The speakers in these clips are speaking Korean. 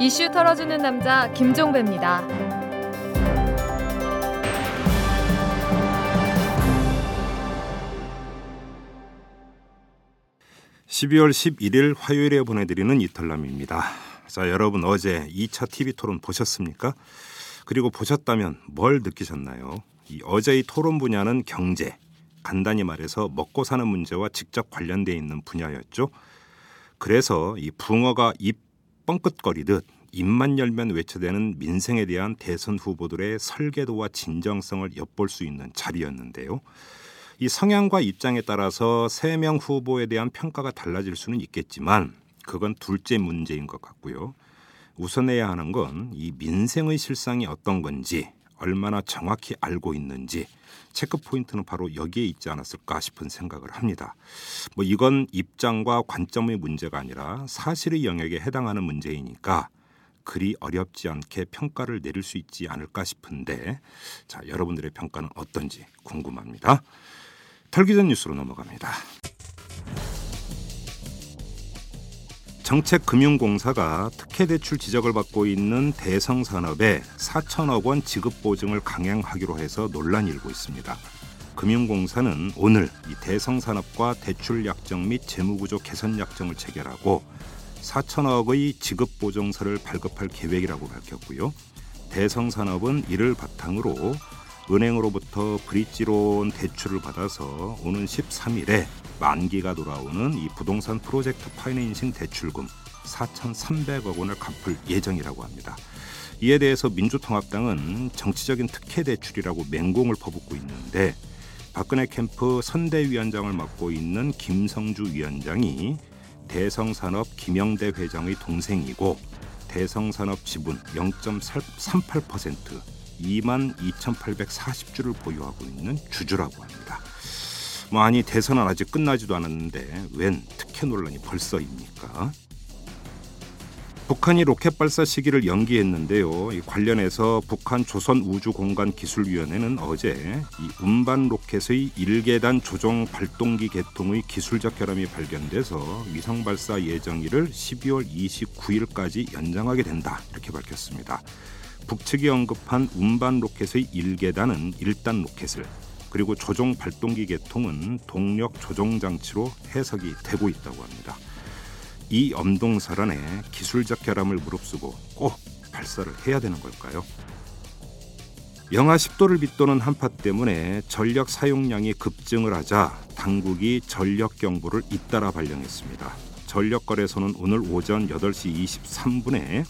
이슈 털어주는 남자 김종배입니다. 12월 11일 화요일에 보내드리는 이털남입니다. 자, 여러분 어제 2차 TV 토론 보셨습니까? 그리고 보셨다면 뭘 느끼셨나요? 이 어제의 토론 분야는 경제, 간단히 말해서 먹고 사는 문제와 직접 관련돼 있는 분야였죠. 그래서 이 붕어가 입 뻥끗거리듯 입만 열면 외쳐대는 민생에 대한 대선 후보들의 설계도와 진정성을 엿볼 수 있는 자리였는데요. 이 성향과 입장에 따라서 세 명 후보에 대한 평가가 달라질 수는 있겠지만 그건 둘째 문제인 것 같고요. 우선해야 하는 건 이 민생의 실상이 어떤 건지 얼마나 정확히 알고 있는지 체크 포인트는 바로 여기에 있지 않았을까 싶은 생각을 합니다. 뭐 이건 입장과 관점의 문제가 아니라 사실의 영역에 해당하는 문제이니까 그리 어렵지 않게 평가를 내릴 수 있지 않을까 싶은데 자 여러분들의 평가는 어떤지 궁금합니다. 털기 전 뉴스로 넘어갑니다. 정책금융공사가 특혜대출 지적을 받고 있는 대성 산업에 4천억 원 지급 보증을 강행하기로 해서 논란이 일고 있습니다. 금융공사는 오늘 이 대성 산업과 대출 약정 및 재무구조 개선 약정을 체결하고 4천억의 지급 보증서를 발급할 계획이라고 밝혔고요. 대성산업은 이를 바탕으로 은행으로부터 브릿지론 대출을 받아서 오는 13일에 만기가 돌아오는 이 부동산 프로젝트 파이낸싱 대출금 4,300억 원을 갚을 예정이라고 합니다. 이에 대해서 민주통합당은 정치적인 특혜 대출이라고 맹공을 퍼붓고 있는데 박근혜 캠프 선대위원장을 맡고 있는 김성주 위원장이 대성산업 김영대 회장의 동생이고 대성산업 지분 0.38% 2만 2,840주를 보유하고 있는 주주라고 합니다. 뭐 아니 대선은 아직 끝나지도 않았는데 웬 특혜 논란이 벌써입니까? 북한이 로켓 발사 시기를 연기했는데요. 이 관련해서 북한 조선우주공간기술위원회는 어제 이 운반 로켓의 1계단 조종 발동기 계통의 기술적 결함이 발견돼서 위성 발사 예정일을 12월 29일까지 연장하게 된다 이렇게 밝혔습니다. 북측이 언급한 운반 로켓의 1계단은 1단 로켓을 그리고 조종 발동기 계통은 동력 조종 장치로 해석이 되고 있다고 합니다. 이 엄동설안에 기술적 결함을 무릅쓰고 꼭 발사를 해야 되는 걸까요? 영하 10도를 빗도는 한파 때문에 전력 사용량이 급증을 하자 당국이 전력 경보를 잇따라 발령했습니다. 전력 거래소는 오늘 오전 8시 23분에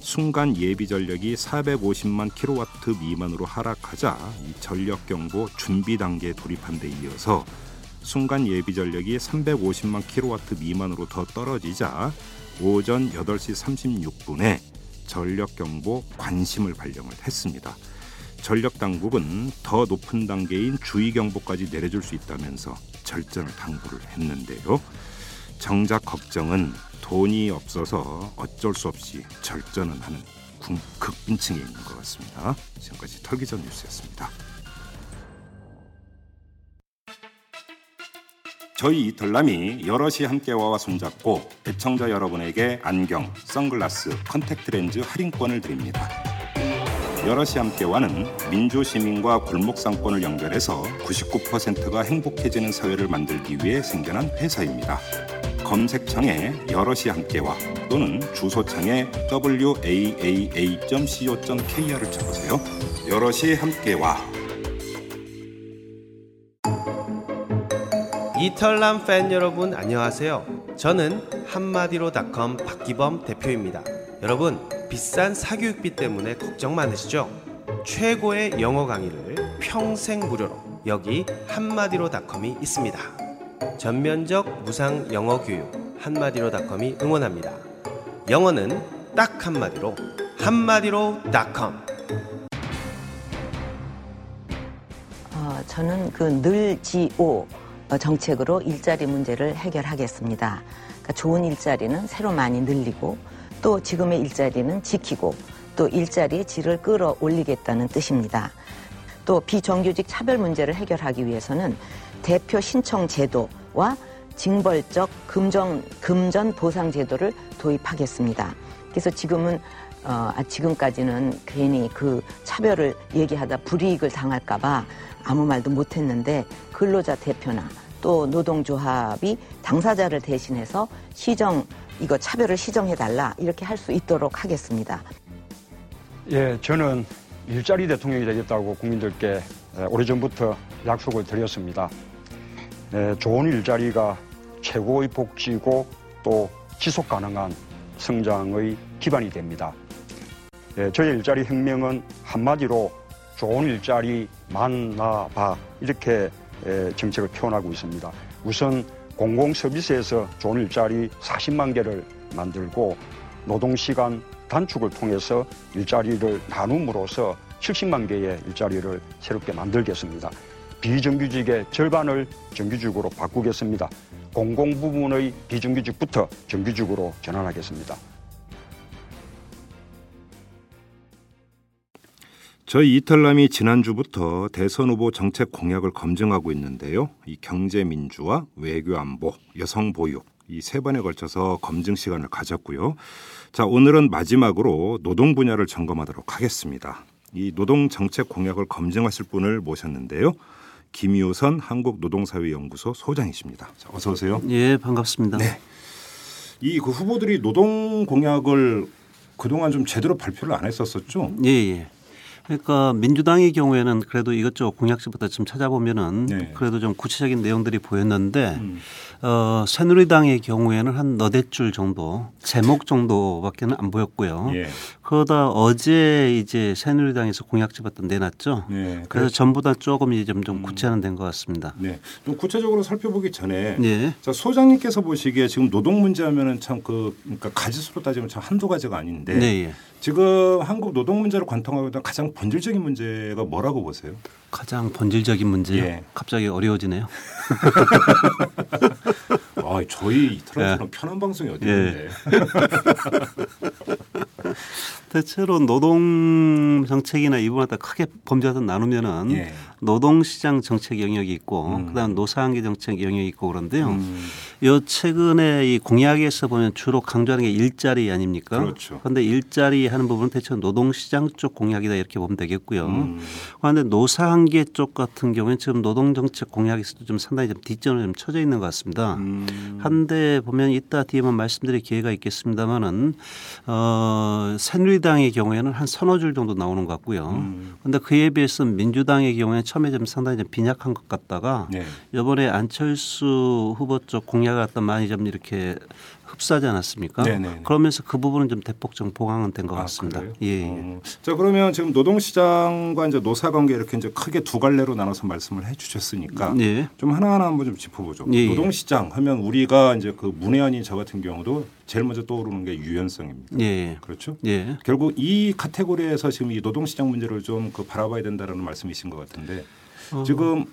순간 예비 전력이 450만 킬로와트 미만으로 하락하자 이 전력 경보 준비 단계에 돌입한 데 이어서 순간 예비 전력이 350만 킬로와트 미만으로 더 떨어지자 오전 8시 36분에 전력 경보 관심을 발령을 했습니다. 전력 당국은 더 높은 단계인 주의 경보까지 내려질 수 있다면서 절전을 당부를 했는데요. 정작 걱정은 돈이 없어서 어쩔 수 없이 절전은 하는 극빈층에 있는 것 같습니다. 지금까지 털기전 뉴스였습니다. 저희 이털남이 여럿이 함께와 손잡고 애청자 여러분에게 안경, 선글라스, 컨택트 렌즈 할인권을 드립니다. 여럿이 함께 와는 민주시민과 골목상권을 연결해서 99%가 행복해지는 사회를 만들기 위해 생겨난 회사입니다. 검색창에 여럿이 함께와 또는 주소창에 waaa.co.kr을 쳐보세요. 여럿이 함께와 이털남 팬 여러분 안녕하세요. 저는 한마디로닷컴 박기범 대표입니다. 여러분 비싼 사교육비 때문에 걱정 많으시죠? 최고의 영어 강의를 평생 무료로 여기 한마디로닷컴이 있습니다. 전면적 무상 영어 교육 한마디로닷컴이 응원합니다. 영어는 딱 한마디로 한마디로닷컴. 어, 저는 그 늘지오 정책으로 일자리 문제를 해결하겠습니다. 그러니까 좋은 일자리는 새로 많이 늘리고 또 지금의 일자리는 지키고 또 일자리의 질을 끌어올리겠다는 뜻입니다. 또 비정규직 차별 문제를 해결하기 위해서는 대표 신청 제도와 징벌적 금전, 금전 보상 제도를 도입하겠습니다. 그래서 지금은 어, 아, 지금까지는 괜히 그 차별을 얘기하다 불이익을 당할까봐 아무 말도 못했는데 근로자 대표나 또 노동조합이 당사자를 대신해서 시정 이거 차별을 시정해달라 이렇게 할 수 있도록 하겠습니다. 예, 저는 일자리 대통령이 되겠다고 국민들께 오래전부터 약속을 드렸습니다. 예, 좋은 일자리가 최고의 복지고 또 지속 가능한 성장의 기반이 됩니다. 예, 저의 일자리 혁명은 한마디로 좋은 일자리 만나봐 이렇게 예, 정책을 표현하고 있습니다. 우선 공공 서비스에서 좋은 일자리 40만 개를 만들고 노동 시간 단축을 통해서 일자리를 나눔으로써 70만 개의 일자리를 새롭게 만들겠습니다. 비정규직의 절반을 정규직으로 바꾸겠습니다. 공공 부분의 비정규직부터 정규직으로 전환하겠습니다. 저희 이탈남이 지난주부터 대선 후보 정책 공약을 검증하고 있는데요. 이 경제 민주화, 외교 안보, 여성 보육 이 세 번에 걸쳐서 검증 시간을 가졌고요. 자, 오늘은 마지막으로 노동 분야를 점검하도록 하겠습니다. 이 노동 정책 공약을 검증하실 분을 모셨는데요. 김유선 한국노동사회연구소 소장이십니다. 자, 어서 오세요. 예, 반갑습니다. 네. 이 그 후보들이 노동 공약을 그동안 좀 제대로 발표를 안 했었었죠. 예, 예. 그러니까 민주당의 경우에는 그래도 이것저것 공약집부터 좀 찾아보면은 네. 그래도 좀 구체적인 내용들이 보였는데 음. 어, 새누리당의 경우에는 한 너댓 줄 정도 제목 정도밖에는 안 보였고요. 예. 그러다 어제 이제 새누리당에서 공약집부터 내놨죠. 네. 그래서 전부 다 조금 이제 좀, 좀 음. 구체화된 것 같습니다. 네. 좀 구체적으로 살펴보기 전에 예. 자, 소장님께서 보시기에 지금 노동 문제 하면은 참 그 그러니까 가지수로 따지면 참 한두 가지가 아닌데 네, 예. 지금 한국 노동 문제를 관통하고 있는 가장 본질적인 문제가 뭐라고 보세요? 가장 본질적인 문제. 예. 갑자기 어려워지네요. 아, 저희 이탈한테는 예. 편한 방송이 어디 있는데. 대체로 노동 정책이나 다 크게 범죄하듯 나누면은 예. 노동시장 정책 영역이 있고 음. 그다음 노사관계 정책 영역이 있고 그런데요. 음, 요 최근에 이 공약에서 보면 주로 강조하는 게 일자리 아닙니까? 그렇죠. 그런데 일자리 하는 부분은 대체 노동시장 쪽 공약이다 이렇게 보면 되겠고요. 음, 그런데 노사관계 쪽 같은 경우에는 지금 노동정책 공약에서도 좀 상당히 좀 뒷전을 좀 쳐져 있는 것 같습니다. 음. 한데 보면 이따 뒤에만 말씀드릴 기회가 있겠습니다만은 어, 새누리당의 경우에는 한 서너 줄 정도 나오는 것 같고요. 음. 그런데 그에 비해서 민주당의 경우에는 처음에 좀 상당히 좀 빈약한 것 같다가 네. 이번에 안철수 후보 쪽 공약을 갖다 많이 좀 이렇게 흡수하지 않았습니까? 네네네. 그러면서 그 부분은 좀 대폭 좀 보강은 된것 아, 같습니다. 그래요? 예, 예. 어. 자 그러면 지금 노동시장과 이제 노사관계 이렇게 이제 크게 두 갈래로 나눠서 말씀을 해주셨으니까 예. 좀 하나하나 한번 좀 짚어보죠. 예, 예. 노동시장 하면 우리가 이제 그 문외한인 저 같은 경우도 제일 먼저 떠오르는 게 유연성입니다. 예, 예. 그렇죠? 예. 결국 이 카테고리에서 지금 이 노동시장 문제를 좀 그 바라봐야 된다라는 말씀이신 것 같은데 어. 지금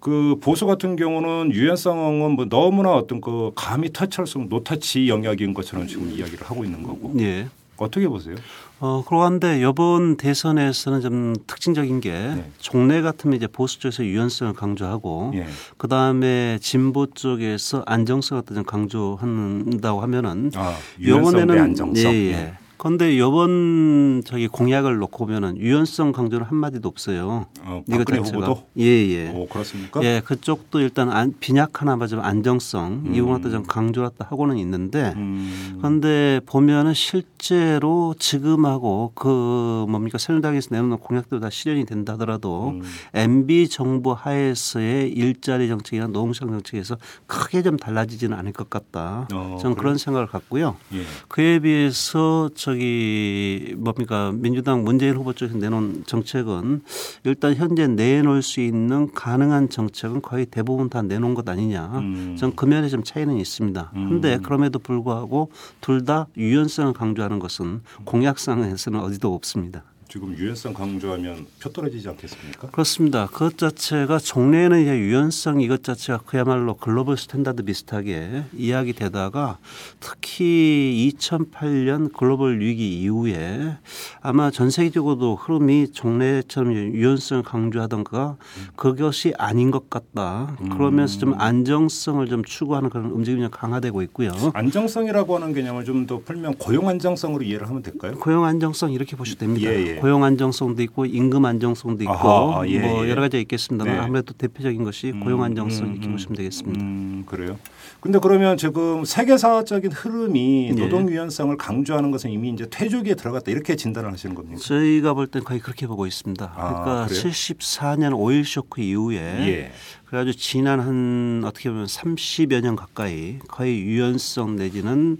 그 보수 같은 경우는 유연성은 뭐 너무나 어떤 그 감히 터치할 수 없는 노터치 영역인 것처럼 지금 이야기를 하고 있는 거고 예. 어떻게 보세요? 어, 그런데 이번 대선에서는 좀 특징적인 게 네. 종래 같으면 이제 보수 쪽에서 유연성을 강조하고 예. 그 다음에 진보 쪽에서 안정성을 좀 강조한다고 하면은 아, 유연성 대 안정성. 예, 예. 네. 그런데 이번 저기 공약을 놓고 보면은 유연성 강조는 한 마디도 없어요. 어, 박근혜. 후보도 예, 예. 오 그렇습니까? 예, 그쪽도 일단 안, 빈약하나마 좀 안정성 이 부분 갖다 좀 강조했다 하고는 있는데 음, 그런데 보면은 실제로 지금하고 그 뭡니까 새누리당에서 내놓는 공약도 다 실현이 된다 하더라도 음. MB 정부 하에서의 일자리 정책이나 노동시장 정책에서 크게 좀 달라지지는 않을 것 같다. 어, 저는 그래요? 그런 생각을 갖고요. 예. 그에 비해서 저기 뭡니까 민주당 문재인 후보 쪽에서 내놓은 정책은 일단 현재 내놓을 수 있는 가능한 정책은 거의 대부분 다 내놓은 것 아니냐. 음. 전그 면에 좀 차이는 있습니다. 그런데 그럼에도 불구하고 둘 다 유연성을 강조하는 것은 공약상에서는 어디도 없습니다. 지금 유연성 강조하면 표 떨어지지 않겠습니까? 그렇습니다. 그것 자체가 종래에는 이제 유연성 이것 자체가 그야말로 global standard 비슷하게 이야기 되다가 특히 2008년 글로벌 위기 이후에 아마 전 세계적으로도 흐름이 종래처럼 유연성을 강조하던가 그것이 아닌 것 같다. 그러면서 좀 안정성을 좀 추구하는 그런 움직임이 좀 강화되고 있고요. 안정성이라고 하는 개념을 좀 더 풀면 고용 안정성으로 이해를 하면 될까요? 고용 안정성 이렇게 보셔도 됩니다. 예, 예. 고용 안정성도 있고 임금 안정성도 있고 아하, 아, 예, 뭐 예. 여러 가지가 있겠습니다만 네. 아무래도 대표적인 것이 고용 안정성 음, 이렇게 음, 보시면 되겠습니다. 음, 그래요. 근데 그러면 지금 세계사적인 흐름이 예. 노동 유연성을 강조하는 것은 이미 이제 퇴조기에 들어갔다 이렇게 진단을 하시는 겁니까? 저희가 볼 땐 거의 그렇게 보고 있습니다. 아, 그러니까 그래요? 74년 오일 쇼크 이후에 예. 그래가지고 지난 한 어떻게 보면 30여 년 가까이 거의 유연성 내지는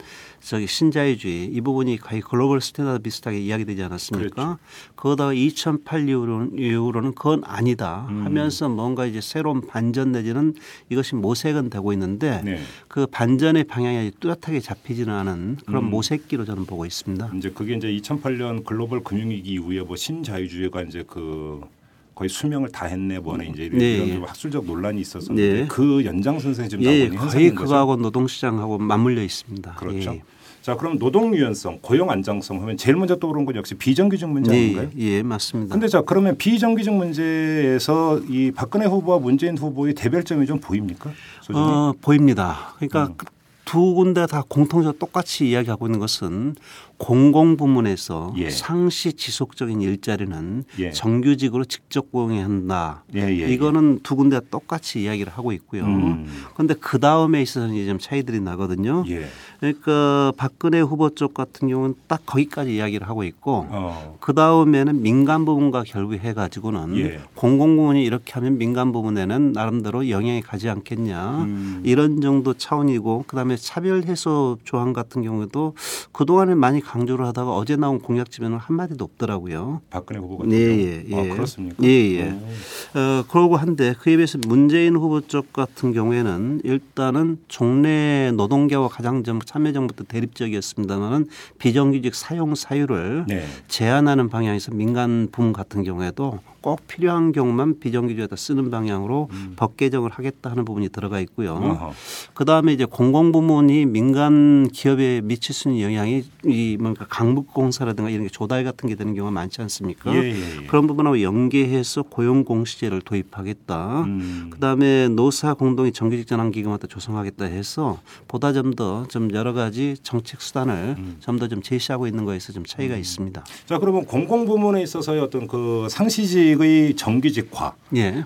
저기 신자유주의 이 부분이 거의 global standard 비슷하게 이야기되지 않았습니까? 그렇죠. 그러다가 2008 이후로는, 이후로는 그건 아니다 음. 하면서 뭔가 이제 새로운 반전 내지는 이것이 모색은 되고 있는데 네. 그 반전의 방향이 뚜렷하게 잡히지는 않은 그런 음. 모색기로 저는 보고 있습니다. 이제 그게 이제 2008년 글로벌 금융위기 이후에 뭐 신자유주의가 이제 그 거의 수명을 다 했네 뭐네 이제 이런, 네, 예. 좀 학술적 논란이 있었었는데 네. 그 연장선상에 지금 예, 나오는 거의 현상인 거죠. 그거하고 노동시장하고 맞물려 있습니다. 그렇죠. 예. 자 그럼 노동 유연성, 고용 안정성 하면 제일 먼저 떠오르는 건 역시 비정규직 문제 예, 아닌가요? 예, 맞습니다. 근데 자 그러면 비정규직 문제에서 이 박근혜 후보와 문재인 후보의 대별점이 좀 보입니까? 소장님? 어, 보입니다. 그러니까 음. 두 군데 다 공통적으로 똑같이 이야기하고 있는 것은 공공 부문에서 예. 상시 지속적인 일자리는 예. 정규직으로 직접 고용해야 한다. 예, 예, 예. 이거는 두 군데 다 똑같이 이야기를 하고 있고요. 음. 그런데 그 다음에 있어서는 이제 좀 차이들이 나거든요. 예. 그러니까 박근혜 후보 쪽 같은 경우는 딱 거기까지 이야기를 하고 있고 어. 그 다음에는 민간 부분과 결부해 가지고는 예. 공공 부문이 이렇게 하면 민간 부분에는 나름대로 영향이 가지 않겠냐 음. 이런 정도 차원이고 그 다음에 차별 해소 조항 같은 경우에도 그 동안에 많이 강조를 하다가 어제 나온 공약집에는 한 마디도 없더라고요. 박근혜 후보 같은 예. 예, 아, 그렇습니까? 예, 예. 오. 어, 그러고 한데 그에 비해서 문재인 후보 쪽 같은 경우에는 일단은 종래 노동계와 가장 좀 참여정부터 대립적이었습니다만은 비정규직 사용 사유를 네. 제한하는 방향에서 민간 부문 같은 경우에도 꼭 필요한 경우만 비정규직에다 쓰는 방향으로 법 개정을 하겠다 하는 부분이 들어가 있고요. 음. 어허. 그 다음에 이제 공공부문이 민간 기업에 미칠 수 있는 영향이 이 뭔가 강북공사라든가 이런 게 조달 같은 게 되는 경우가 많지 않습니까? 예, 예, 예. 그런 부분하고 연계해서 고용공시제를 도입하겠다. 음. 그 다음에 노사 공동의 정규직 전환 기금을 조성하겠다 해서 보다 좀 더 좀 여러 가지 정책 수단을 음. 좀더 좀 제시하고 있는 거에서 좀 차이가 있습니다. 자 그러면 공공 부문에 있어서의 어떤 그 상시직 의 정규직화 예.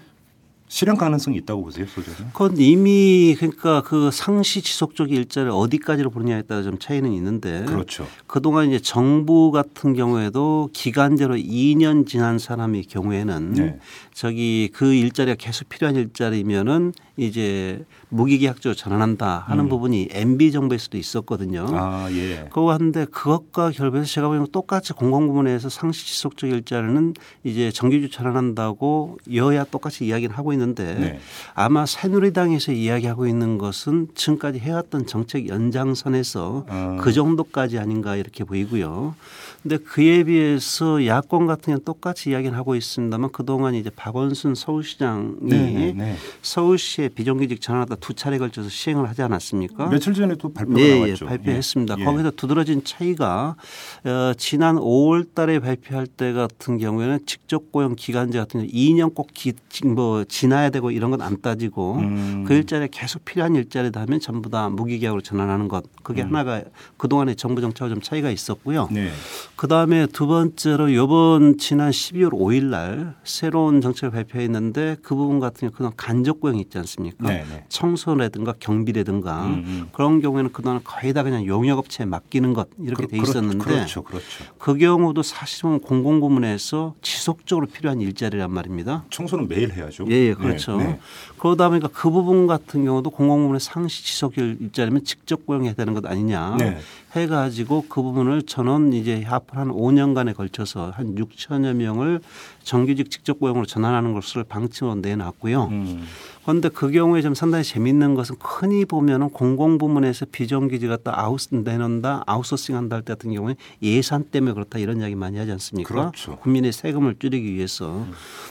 실현 가능성이 있다고 보세요, 소장님? 그건 이미 그러니까 그 상시 지속적 일자를 어디까지로 보느냐에 따라 좀 차이는 있는데 그렇죠. 그동안 이제 정부 같은 경우에도 기간제로 2년 지난 사람의 경우에는 네. 저기 그 일자리가 계속 필요한 일자리면은 이제 무기계약적으로 전환한다 하는 음. 부분이 MB 정부에서도 있었거든요. 아 예. 그거 하는데 그것과 결부해서 제가 보기엔 똑같이 공공부문에서 상시 지속적 일자리는 이제 정규직 전환한다고 여야 똑같이 이야기를 하고 있는데 네. 아마 새누리당에서 이야기하고 있는 것은 지금까지 해왔던 정책 연장선에서 아. 그 정도까지 아닌가 이렇게 보이고요. 근데 그에 비해서 야권 같은 경우는 똑같이 이야기를 하고 있습니다만 그동안 이제 박원순 서울시장이 네, 네, 네. 서울시에 비정규직 전환하다 두 차례 걸쳐서 시행을 하지 않았습니까? 며칠 전에 또 발표가 네, 나왔죠. 예, 발표했습니다. 예. 거기서 두드러진 차이가 어, 지난 5월 달에 발표할 때 같은 경우에는 직접 고용 기간제 같은 경우 2년 꼭 기, 뭐 지나야 되고 이런 건 안 따지고 음. 그 일자리에 계속 필요한 일자리다 하면 전부 다 무기계약으로 전환하는 것. 그게 하나가 그동안의 정부 정책과 좀 차이가 있었고요. 네. 그 다음에 두 번째로 이번 지난 12월 5일 날 새로운 정책을 발표했는데 그 부분 같은 경우 그동안 간접 고용이 있지 않습니까? 네, 네. 청 소라든가 경비라든가 음, 음. 그런 경우에는 그동안 거의 다 그냥 용역업체에 맡기는 것 이렇게 돼 그렇- 있었는데 그렇죠, 그렇죠. 그 경우도 사실은 공공부문에서 지속적으로 필요한 일자리란 말입니다. 청소는 매일 해야죠. 예, 예, 그렇죠. 네, 네. 그러다 보니까 그 부분 같은 경우도 공공부문의 상시 지속 일자리면 직접 고용해야 되는 것 아니냐 네. 해가지고 그 부분을 저는 이제 앞으로 한 5년간에 걸쳐서 한 6천여 명을 정규직 직접 고용으로 전환하는 것을 방침으로 내놨고요. 음. 그런데 그 경우에 좀 상당히 재밌는 것은 흔히 보면은 공공부문에서 비정규직을 갖다 아웃 내놓는다, 아웃소싱 한다 할 때 같은 경우에 예산 때문에 그렇다 이런 이야기 많이 하지 않습니까? 그렇죠. 국민의 세금을 줄이기 위해서.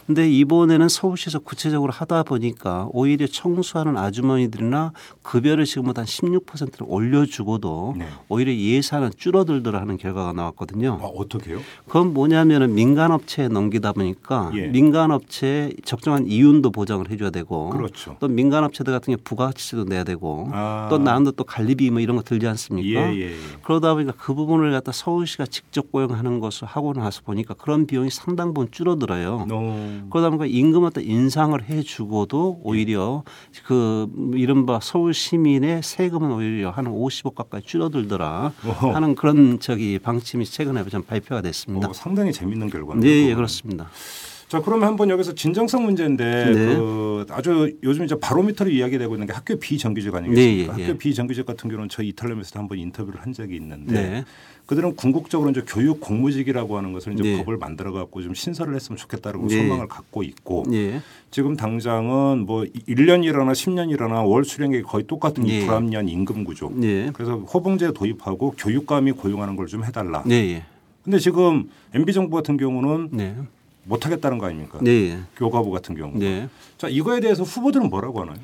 근데 이번에는 서울시에서 구체적으로 하다 보니까 오히려 청소하는 아주머니들이나 급여를 지금보다 한 16%를 올려주고도 네. 오히려 예산은 줄어들더라 하는 결과가 나왔거든요. 아, 어떻게요? 그건 뭐냐면은 민간업체에 넘기다 보니까 예. 민간업체에 적정한 이윤도 보장을 해줘야 되고 그렇죠. 또 민간업체들 같은 경우 부가가치세도 내야 되고 아. 또 나름대로 또 관리비 뭐 이런 거 들지 않습니까? 예, 예, 예. 그러다 보니까 그 부분을 갖다 서울시가 직접 고용하는 것을 하고 나서 보니까 그런 비용이 상당 부분 줄어들어요. 어. 그러다 보니까 임금 어떤 인상을 해주고도 오히려 그 이른바 서울 시민의 세금은 오히려 한 50억 가까이 줄어들더라 어허. 하는 그런 저기 방침이 최근에 좀 발표가 됐습니다. 어, 상당히 재밌는 결과네요. 네, 예. 그렇습니다. 자, 그러면 한번 여기서 진정성 문제인데 네. 그 아주 요즘 이제 바로미터로 이야기되고 있는 게 학교 비정규직 아니겠습니까? 네, 예, 예. 학교 비정규직 같은 경우는 저희 이탈리아에서도 한번 인터뷰를 한 적이 있는데 네. 그들은 궁극적으로 이제 교육 공무직이라고 하는 것을 이제 네. 법을 만들어 갖고 좀 신설을 했으면 좋겠다는 네. 소망을 갖고 있고 예. 지금 당장은 뭐 1년 일하나 10년 일하나 월 수령액이 거의 똑같은 이 예. 불합리한 임금 구조. 예. 그래서 호봉제 도입하고 교육감이 고용하는 걸 좀 해달라. 네, 예. 근데 지금 MB 정부 같은 경우는 네. 못하겠다는 거 아닙니까? 네. 예. 교과부 같은 경우. 네. 자 이거에 대해서 후보들은 뭐라고 하나요?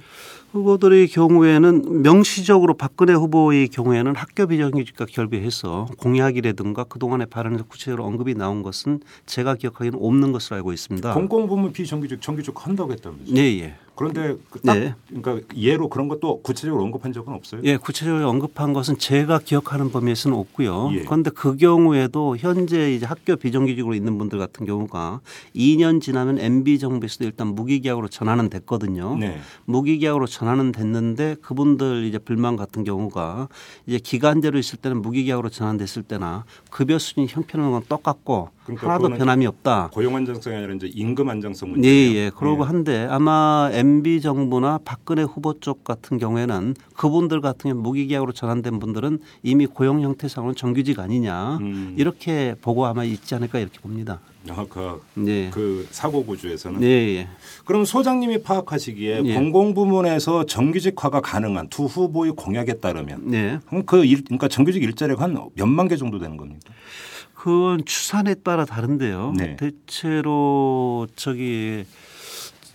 후보들의 경우에는 명시적으로 박근혜 후보의 경우에는 학교 비정규직과 결비해서 공약이라든가 그동안의 발언에서 구체적으로 언급이 나온 것은 제가 기억하기에는 없는 것으로 알고 있습니다. 공공부문 비정규직 정규직 한다고 했다면서요? 네, 예. 그런데 그딱 네. 그러니까 예로 그런 것도 구체적으로 언급한 적은 없어요? 예, 구체적으로 언급한 것은 제가 기억하는 범위에서는 없고요. 예. 그런데 그 경우에도 현재 이제 학교 비정규직으로 있는 분들 같은 경우가 2년 지나면 MB 정부에서도 일단 무기계약으로 전환은 됐거든요. 네. 무기계약으로 전환은 됐는데 그분들 이제 불만 같은 경우가 이제 기간제로 있을 때는 무기계약으로 전환됐을 때나 급여 수준이 형편은 똑같고 그러니까 하나도 변함이 없다. 고용 안정성이 아니라 이제 임금 안정성 문제. 예, 예. 그러고 한데 아마 MB 정부나 박근혜 후보 쪽 같은 경우에는 그분들 같은 경우 무기계약으로 전환된 분들은 이미 고용 형태상으로는 정규직 아니냐 음. 이렇게 보고 아마 있지 않을까 이렇게 봅니다. 아, 그, 네. 그 사고 구조에서는. 네, 예. 그럼 소장님이 파악하시기에 예. 공공부문에서 정규직화가 가능한 두 후보의 공약에 따르면 네. 그럼 그 일, 그러니까 정규직 일자리가 한 몇만 개 정도 되는 겁니까? 그건 추산에 따라 다른데요. 네. 대체로 저기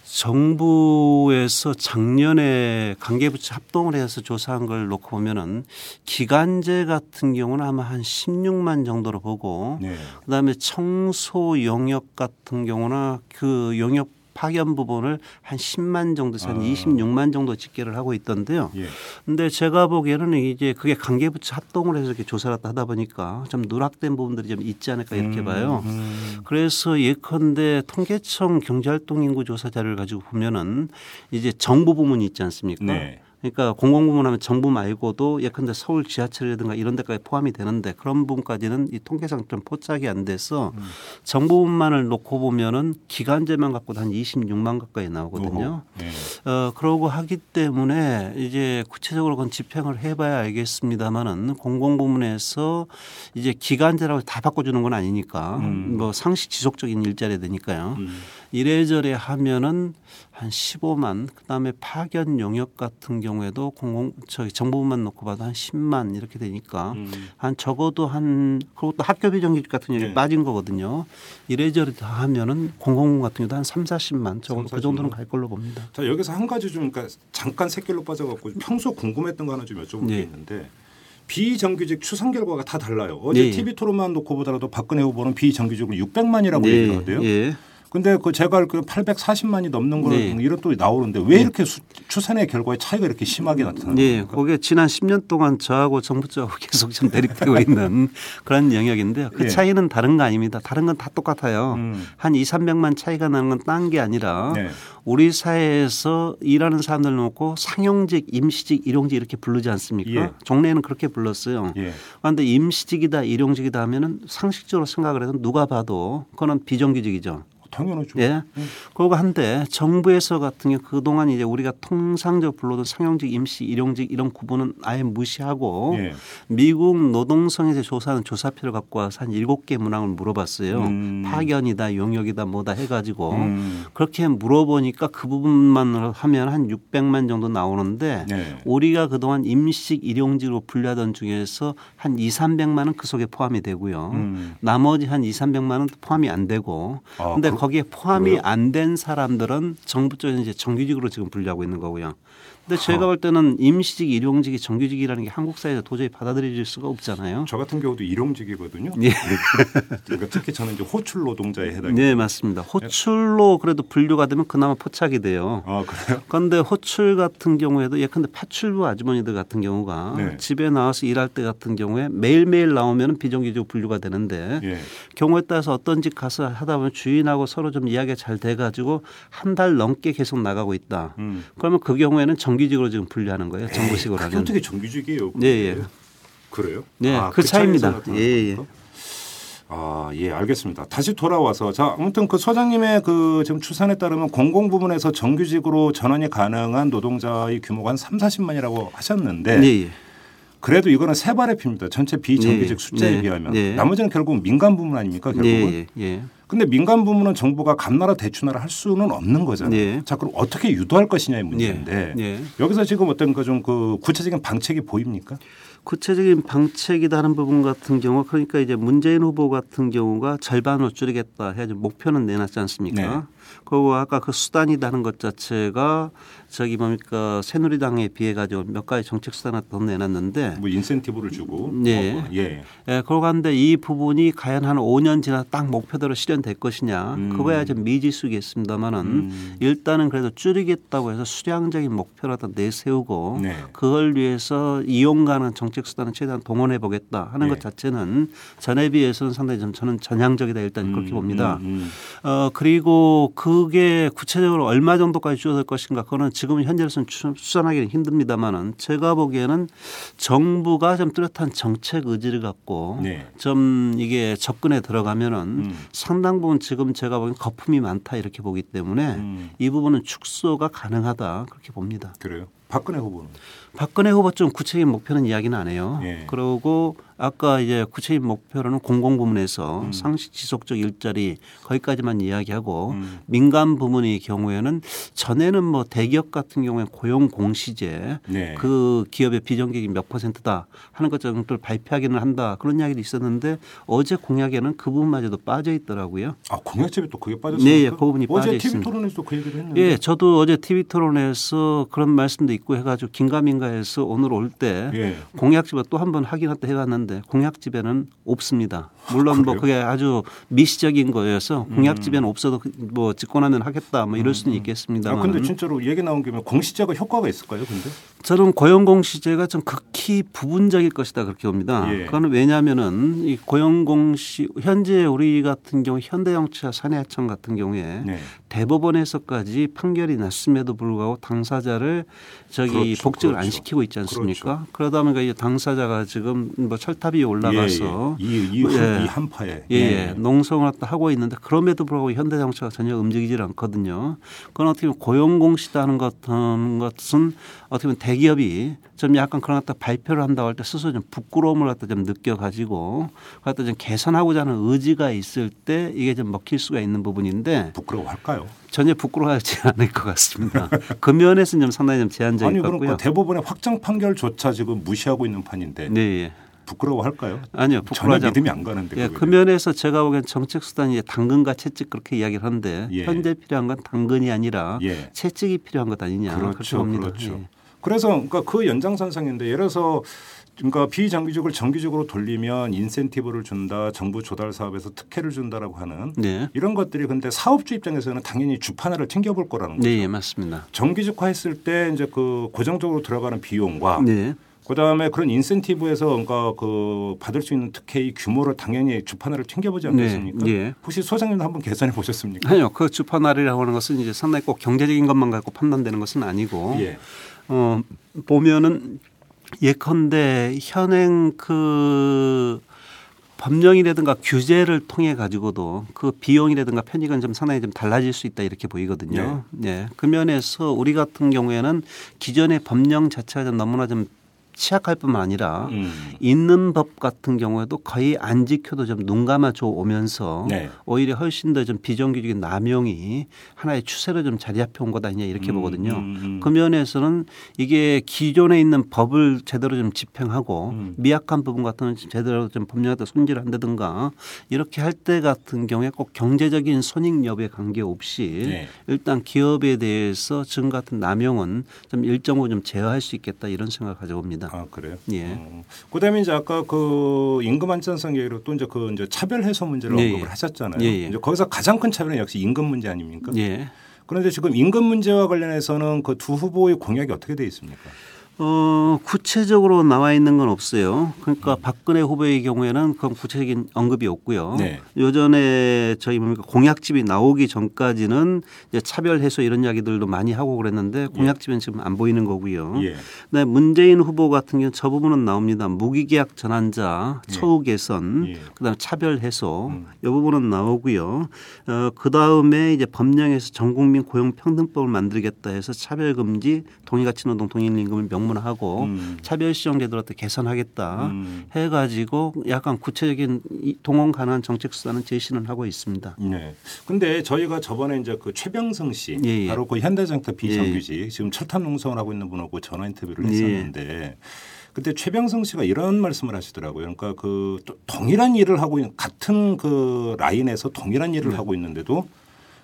정부에서 작년에 관계부처 합동을 해서 조사한 걸 놓고 보면은 기간제 같은 경우는 아마 한 16만 정도로 보고 네. 그다음에 청소 영역 같은 경우나 그 영역 파견 부분을 한 10만 정도에서 한 아. 26만 정도 집계를 하고 있던데요. 예. 근데 제가 보기에는 이제 그게 관계부처 합동을 해서 이렇게 조사를 하다 보니까 좀 누락된 부분들이 좀 있지 않을까 이렇게 음, 봐요. 음. 그래서 예컨대 통계청 경제활동 인구 조사 자료를 가지고 보면은 이제 정부 부문이 있지 않습니까? 네. 그러니까 공공부문 하면 정부 말고도 예컨대 서울 지하철이라든가 이런 데까지 포함이 되는데 그런 부분까지는 이 통계상 좀 포착이 안 돼서 음. 정부부문만을 놓고 보면은 기간제만 갖고도 한 26만 가까이 나오거든요. 네. 어, 그러고 하기 때문에 이제 구체적으로 그건 집행을 해봐야 알겠습니다만은 공공부문에서 이제 기간제라고 다 바꿔주는 건 아니니까 음. 뭐 상시 지속적인 일자리 되니까요. 음. 이래저래 하면은 한 15만 그다음에 파견 용역 같은 경우에도 공공 저기 정부만 놓고 봐도 한 10만 이렇게 되니까 음. 한 적어도 한 그리고 또 학교 비 정규직 같은 경우에 네. 빠진 거거든요. 이래저래 다 하면은 공공부문 같은 경우도 한 3, 40만 저, 3, 그 정도는 40만. 갈 걸로 봅니다. 자 여기서 한 가지 좀 그러니까 잠깐 새길로 빠져 갖고 평소 궁금했던 거 하나 좀 여쭤볼 게 네. 있는데 비정규직 추산 결과가 다 달라요. 어제 네. TV 토론만 놓고 보더라도 박근혜 후보는 비정규직을 600만이라고 얘기를 하대요. 예. 근데 그 제가 알기로 840만이 넘는 거 네. 이런 또 나오는데 왜 이렇게 수, 추산의 결과에 차이가 이렇게 심하게 나타나는 예, 겁니까? 그게 지난 10년 동안 저하고 정부 쪽하고 계속 좀 대립되고 있는 그런 영역인데요. 그 예. 차이는 다른 거 아닙니다. 다른 건 다 똑같아요. 음. 한 2, 300만 차이가 나는 건 딴 게 아니라 네. 우리 사회에서 일하는 사람들 놓고 상용직, 임시직, 일용직 이렇게 부르지 않습니까? 예. 종래에는 그렇게 불렀어요. 예. 그런데 임시직이다, 일용직이다 하면은 상식적으로 생각을 해서 누가 봐도 그거는 비정규직이죠. 당연하죠. 예. 음. 그리고 한데 정부에서 같은 경우 그동안 이제 우리가 통상적으로 불러던 상용직, 임시, 일용직 이런 구분은 아예 무시하고 예. 미국 노동성에서 조사하는 조사표를 갖고 와서 한 일곱 개 문항을 물어봤어요. 음. 파견이다, 용역이다, 뭐다 해가지고 음. 그렇게 물어보니까 그 부분만 하면 한 600만 정도 나오는데 네. 우리가 그동안 임식, 일용직으로 분류하던 중에서 한 2, 300만은 그 속에 포함이 되고요. 음. 나머지 한 2, 300만은 포함이 안 되고 아, 근데 그- 거기에 포함이? 안 된 사람들은 정부 쪽에서 이제 정규직으로 지금 분류하고 있는 거고요. 근데 아. 제가 볼 때는 임시직, 일용직이 정규직이라는 게 한국 사회에서 도저히 받아들여질 수가 없잖아요. 저 같은 경우도 일용직이거든요. 예. 그러니까 특히 저는 이제 호출 노동자에 해당이. 네, 맞습니다. 호출로 그래도 분류가 되면 그나마 포착이 돼요. 아 그래요? 그런데 호출 같은 경우에도 예컨대 파출부 아주머니들 같은 경우가 네. 집에 나와서 일할 때 같은 경우에 매일매일 나오면 비정규직 분류가 되는데 예. 경우에 따라서 어떤 집 가서 하다 보면 주인하고 서로 좀 이야기가 잘 돼가지고 한 달 넘게 계속 나가고 있다. 음. 그러면 그 경우에는 정 규직으로 지금 분류하는 거예요. 정부식으로 하면. 어떻게 정규직이에요? 네, 예. 그래요? 네, 아, 그 차이입니다. 차이에서 나타나는 예, 예. 아, 예, 알겠습니다. 다시 돌아와서 자, 아무튼 그 소장님의 그 지금 추산에 따르면 공공 부문에서 정규직으로 전환이 가능한 노동자의 규모가 한 3, 40만이라고 하셨는데 네, 예. 그래도 이거는 세 발의 피입니다. 전체 비정규직 네, 숫자에 네, 비하면 네. 나머지는 결국 민간 부문 아닙니까 결국은? 예, 예, 예. 근데 민간 부문은 정부가 감나라 대추나라 할 수는 없는 거잖아요. 네. 자, 그럼 어떻게 유도할 것이냐의 문제인데 예. 여기서 지금 어떤 그좀그 구체적인 방책이 보입니까? 구체적인 방책이다 하는 부분 같은 경우 그러니까 이제 문재인 후보 같은 경우가 절반으로 줄이겠다 해가지고 목표는 내놨지 않습니까? 네. 그리고 아까 그 수단이다 하는 것 자체가 저기 뭡니까 새누리당에 비해 가지고 몇 가지 정책 수단을 더 내놨는데 뭐 인센티브를 주고 네. 뭐, 예. 예, 그러고 한데 이 부분이 과연 한 5년 지나 딱 목표대로 실현될 것이냐 음. 그거야 좀 미지수겠습니다만은 음. 일단은 그래도 줄이겠다고 해서 수량적인 목표를 다 내세우고 네. 그걸 위해서 이용 가능한 정책 수단을 최대한 동원해 보겠다 하는 예. 것 자체는 전에 비해서는 상당히 좀 저는 전향적이다 일단 그렇게 음, 봅니다. 음, 음. 어 그리고 그게 구체적으로 얼마 정도까지 줄어들 것인가 그거는 지금 현재로서는 추- 추산하기는 힘듭니다만은 제가 보기에는 정부가 좀 뚜렷한 정책 의지를 갖고 네. 좀 이게 접근에 들어가면은 음. 상당 부분 지금 제가 보기엔 거품이 많다 이렇게 보기 때문에 음. 이 부분은 축소가 가능하다 그렇게 봅니다. 그래요. 박근혜 후보는 박근혜 후보 좀 구체적인 목표는 이야기는 안 해요. 예. 그리고 아까 이제 구체적인 목표로는 공공부문에서 음. 상시 지속적 일자리 거기까지만 이야기하고 음. 민간 부문의 경우에는 전에는 뭐 대기업 같은 경우에 고용 공시제 네. 그 기업의 비정규직이 몇 퍼센트다 하는 것 정도를 발표하기는 한다 그런 이야기도 있었는데 어제 공약에는 그 부분마저도 빠져 있더라고요. 아 공약집에 또 그게 빠졌습니까? 네, 예, 그 부분이 어제 빠져 TV 있습니다. 토론에서 그 얘기를 했는데. 예, 저도 어제 TV 토론에서 그런 말씀도 있고 해가지고 긴가민가 해서 오늘 올때 예. 공약집에 또한 번 확인했다 해봤는데 공약집에는 없습니다. 물론 뭐 그래요? 음. 그게 아주 미시적인 거여서 공약집에는 없어도 그뭐 집권하면 하겠다 뭐 이럴 수는 아 있겠습니다만 근데 진짜로 얘기 나온 김에 공시제가 효과가 있을까요? 근데 저는 고용공시제가 좀 극히 부분적일 것이다 그렇게 봅니다. 예. 그거는 왜냐하면은 이 고용공시 현재 우리 같은 경우 현대영차 사내하청 같은 경우에 네. 대법원에서까지 판결이 났음에도 불구하고 당사자를 저기 그렇죠, 복직을 안 그렇죠. 시키고 있지 않습니까? 그러다 보니까 이제 당사자가 지금 뭐 철탑 위에 올라가서 예, 예. 이, 이, 한, 예. 이 한파에 예, 예. 농성을 갖다 하고 있는데 그럼에도 불구하고 현대자동차가 전혀 움직이질 않거든요. 그건 어떻게 보면 고용공시다는 것은 것은 어떻게 보면 대기업이 좀 약간 그런 갖다 발표를 한다고 할 때 스스로 좀 부끄러움을 갖다 좀 느껴가지고 갖다 좀 개선하고자 하는 의지가 있을 때 이게 좀 먹힐 수가 있는 부분인데 부끄러워할까요? 전혀 부끄러워하지 않을 것 같습니다. 그 면에서는 좀 상당히 좀 제한적일 아니 것 그러니까 같고요. 대법원의 확정 판결조차 지금 무시하고 있는 판인데 네, 예. 부끄러워할까요? 아니요, 전혀 믿음이 안 가는데 예, 그 면에서 제가 보기엔 정책 수단이 당근과 채찍 그렇게 이야기를 하는데 예. 현재 필요한 건 당근이 아니라 예. 채찍이 필요한 것 아니냐 그렇게 그렇죠, 봅니다. 그렇죠. 예. 그래서 그러니까 그 연장선상인데 예를 들어서 그러니까 비정규직을 정규직으로 돌리면 인센티브를 준다, 정부 조달 사업에서 특혜를 준다라고 하는 네, 이런 것들이 근데 사업주 입장에서는 당연히 주판화를 챙겨볼 거라는 거죠. 네, 예, 맞습니다. 정규직화했을 때 이제 그 고정적으로 들어가는 비용과 네, 그다음에 그런 인센티브에서 그러니까 그 받을 수 있는 특혜의 규모를 당연히 주판화를 챙겨보지 네, 않겠습니까? 예. 혹시 소장님도 한번 계산해 보셨습니까? 아니요, 그 주파날이라고 하는 것은 이제 상당히 꼭 경제적인 것만 갖고 판단되는 것은 아니고 예. 어, 보면은 예컨대 현행 그 법령이라든가 규제를 통해 가지고도 그 비용이라든가 편익은 좀 상당히 좀 달라질 수 있다 이렇게 보이거든요. 네. 그 면에서 우리 같은 경우에는 기존의 법령 자체가 좀 너무나 좀 취약할 뿐만 아니라 음. 있는 법 같은 경우에도 거의 안 지켜도 좀 눈 감아줘 오면서 네. 오히려 훨씬 더 좀 비정규적인 남용이 하나의 추세로 좀 자리 잡혀 온 거다 이제 이렇게 음, 보거든요. 음, 음. 그 면에서는 이게 기존에 있는 법을 제대로 좀 집행하고 음. 미약한 부분 같은 건 제대로 좀 법령에다 손질을 한다든가 이렇게 할 때 같은 경우에 꼭 경제적인 손익 여부에 관계없이 네. 일단 기업에 대해서 지금 같은 남용은 좀 일정으로 좀 제어할 수 있겠다 이런 생각을 가져봅니다. 아 그래요. 예. 어. 그다음에 이제 아까 그 임금 안전성 얘기로 또 이제 그 이제 차별 해소 문제를 예, 언급을 예. 하셨잖아요. 예, 예. 이제 거기서 가장 큰 차별은 역시 임금 문제 아닙니까? 예. 그런데 지금 임금 문제와 관련해서는 그 두 후보의 공약이 어떻게 돼 있습니까? 어, 구체적으로 나와 있는 건 없어요. 그러니까 박근혜 후보의 경우에는 그건 구체적인 언급이 없고요. 네. 요전에 저희 뭡니까 공약집이 나오기 전까지는 이제 차별 해소 이런 이야기들도 많이 하고 그랬는데 공약집은 지금 안 보이는 거고요. 예. 네, 문재인 후보 같은 경우는 저 부분은 나옵니다. 무기계약 전환자 예. 처우 개선, 예. 그다음 에 차별 해소 음. 이 부분은 나오고요. 어, 그다음에 이제 법령에서 전국민 고용 평등법을 만들겠다 해서 차별 금지, 동일가치 노동 동일 임금을 명문 화하고 음. 차별 시정 제도를 또 개선하겠다 음. 해가지고 약간 구체적인 이 동원 가능한 정책 수단은 제시는 하고 있습니다. 네. 근데 저희가 저번에 이제 그 최병성 씨 예, 예. 바로 그 현대장터 비정규직 지금 철탑 농성을 하고 있는 분하고 전화 인터뷰를 예. 했었는데 그때 최병성 씨가 이런 말씀을 하시더라고요. 그러니까 그또 동일한 일을 하고 있는 같은 그 라인에서 동일한 네. 일을 하고 있는데도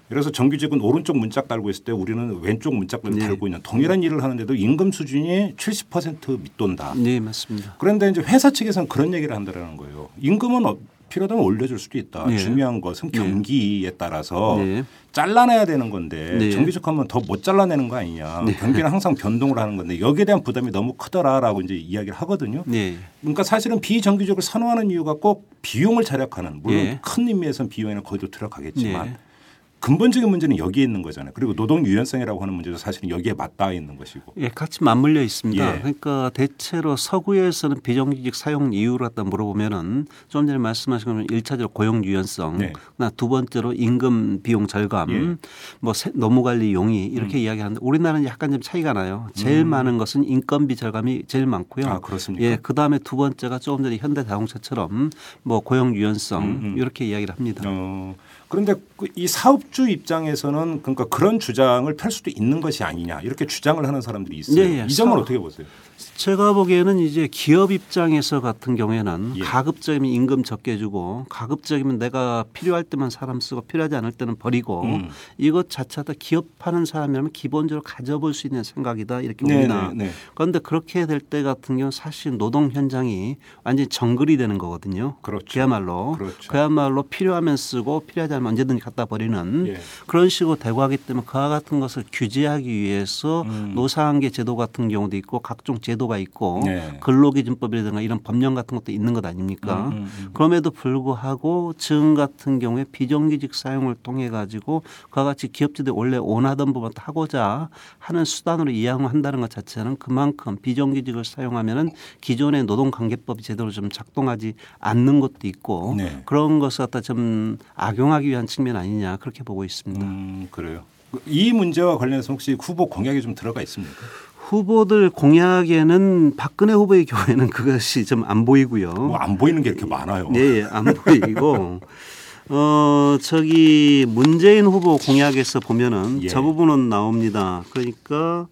그래서 정규직은 오른쪽 문짝 달고 있을 때 우리는 왼쪽 문짝을 네. 달고 있는 동일한 일을 하는데도 임금 수준이 70% 밑돈다. 네, 맞습니다. 그런데 이제 회사 측에서는 그런 얘기를 한다라는 거예요. 임금은 어- 필요하다면 올려줄 수도 있다. 네. 중요한 것은 경기에 따라서 네. 잘라내야 되는 건데 네. 정규직하면 더 못 잘라내는 거 아니냐. 경기는 항상 변동을 하는 건데 여기에 대한 부담이 너무 크더라라고 이제 이야기를 하거든요. 네. 그러니까 사실은 비정규직을 선호하는 이유가 꼭 비용을 절약하는 물론 예. 큰 의미에서는 비용에는 거기도 들어가겠지만 네. 근본적인 문제는 여기에 있는 거잖아요. 그리고 노동 유연성이라고 하는 문제도 사실은 여기에 맞닿아 있는 것이고. 예, 같이 맞물려 있습니다. 예. 그러니까 대체로 서구에서는 비정규직 사용 이유를 갖다 물어보면은 좀 전에 말씀하신 것처럼 일차적으로 고용 유연성, 네. 두 번째로 임금 비용 절감, 예. 음. 뭐 세- 노무 관리 용이 이렇게 이야기하는데 우리나라는 약간 좀 차이가 나요. 제일 많은 것은 인건비 절감이 제일 많고요. 아, 그렇습니까? 예, 그다음에 두 번째가 조금 전에 현대 자동차처럼 뭐 고용 유연성 음, 음. 이렇게 이야기를 합니다. 어, 그런데 그이 사업주 입장에서는 그러니까 그런 주장을 펼 수도 있는 것이 아니냐 이렇게 주장을 하는 사람들이 있어요. 예, 예. 이 점은 어떻게 보세요? 제가 보기에는 이제 기업 입장에서 같은 경우에는 예. 가급적이면 임금 적게 주고 가급적이면 내가 필요할 때만 사람 쓰고 필요하지 않을 때는 버리고 음. 이것 자체가 기업하는 사람이라면 기본적으로 가져볼 수 있는 생각이다 이렇게 네, 봅니다. 네, 네. 그런데 그렇게 될 때 같은 경우 는 사실 노동 현장이 완전히 정글이 되는 거거든요. 그렇죠. 그야말로 그렇죠. 그야말로 필요하면 쓰고 필요하지 않으면 언제든지 갖다 버리는 예. 그런 식으로 되고 하기 때문에 그와 같은 것을 규제하기 위해서 음. 노사관계 제도 같은 경우도 있고 각종 제도 가 있고 네. 근로기준법이라든가 이런 법령 같은 것도 있는 것 아닙니까? 음, 음, 음. 그럼에도 불구하고 지금 같은 경우에 비정규직 사용을 통해 가지고 그와 같이 기업체들이 원래 원하던 부분 하고자 하는 수단으로 이용한다는 것 자체는 그만큼 비정규직을 사용하면은 기존의 노동관계법이 제대로 좀 작동하지 않는 것도 있고 네. 그런 것을 갖다 좀 악용하기 위한 측면 아니냐 그렇게 보고 있습니다. 음, 그래요. 이 문제와 관련해서 혹시 후보 공약이 좀 들어가 있습니까? 후보들 공약에는 박근혜 후보의 경우에는 그것이 좀 안 보이고요. 뭐 안 보이는 게 이렇게 많아요. 예, 예, 안 보이고 어 저기 문재인 후보 공약에서 보면은 예. 저 부분은 나옵니다. 그러니까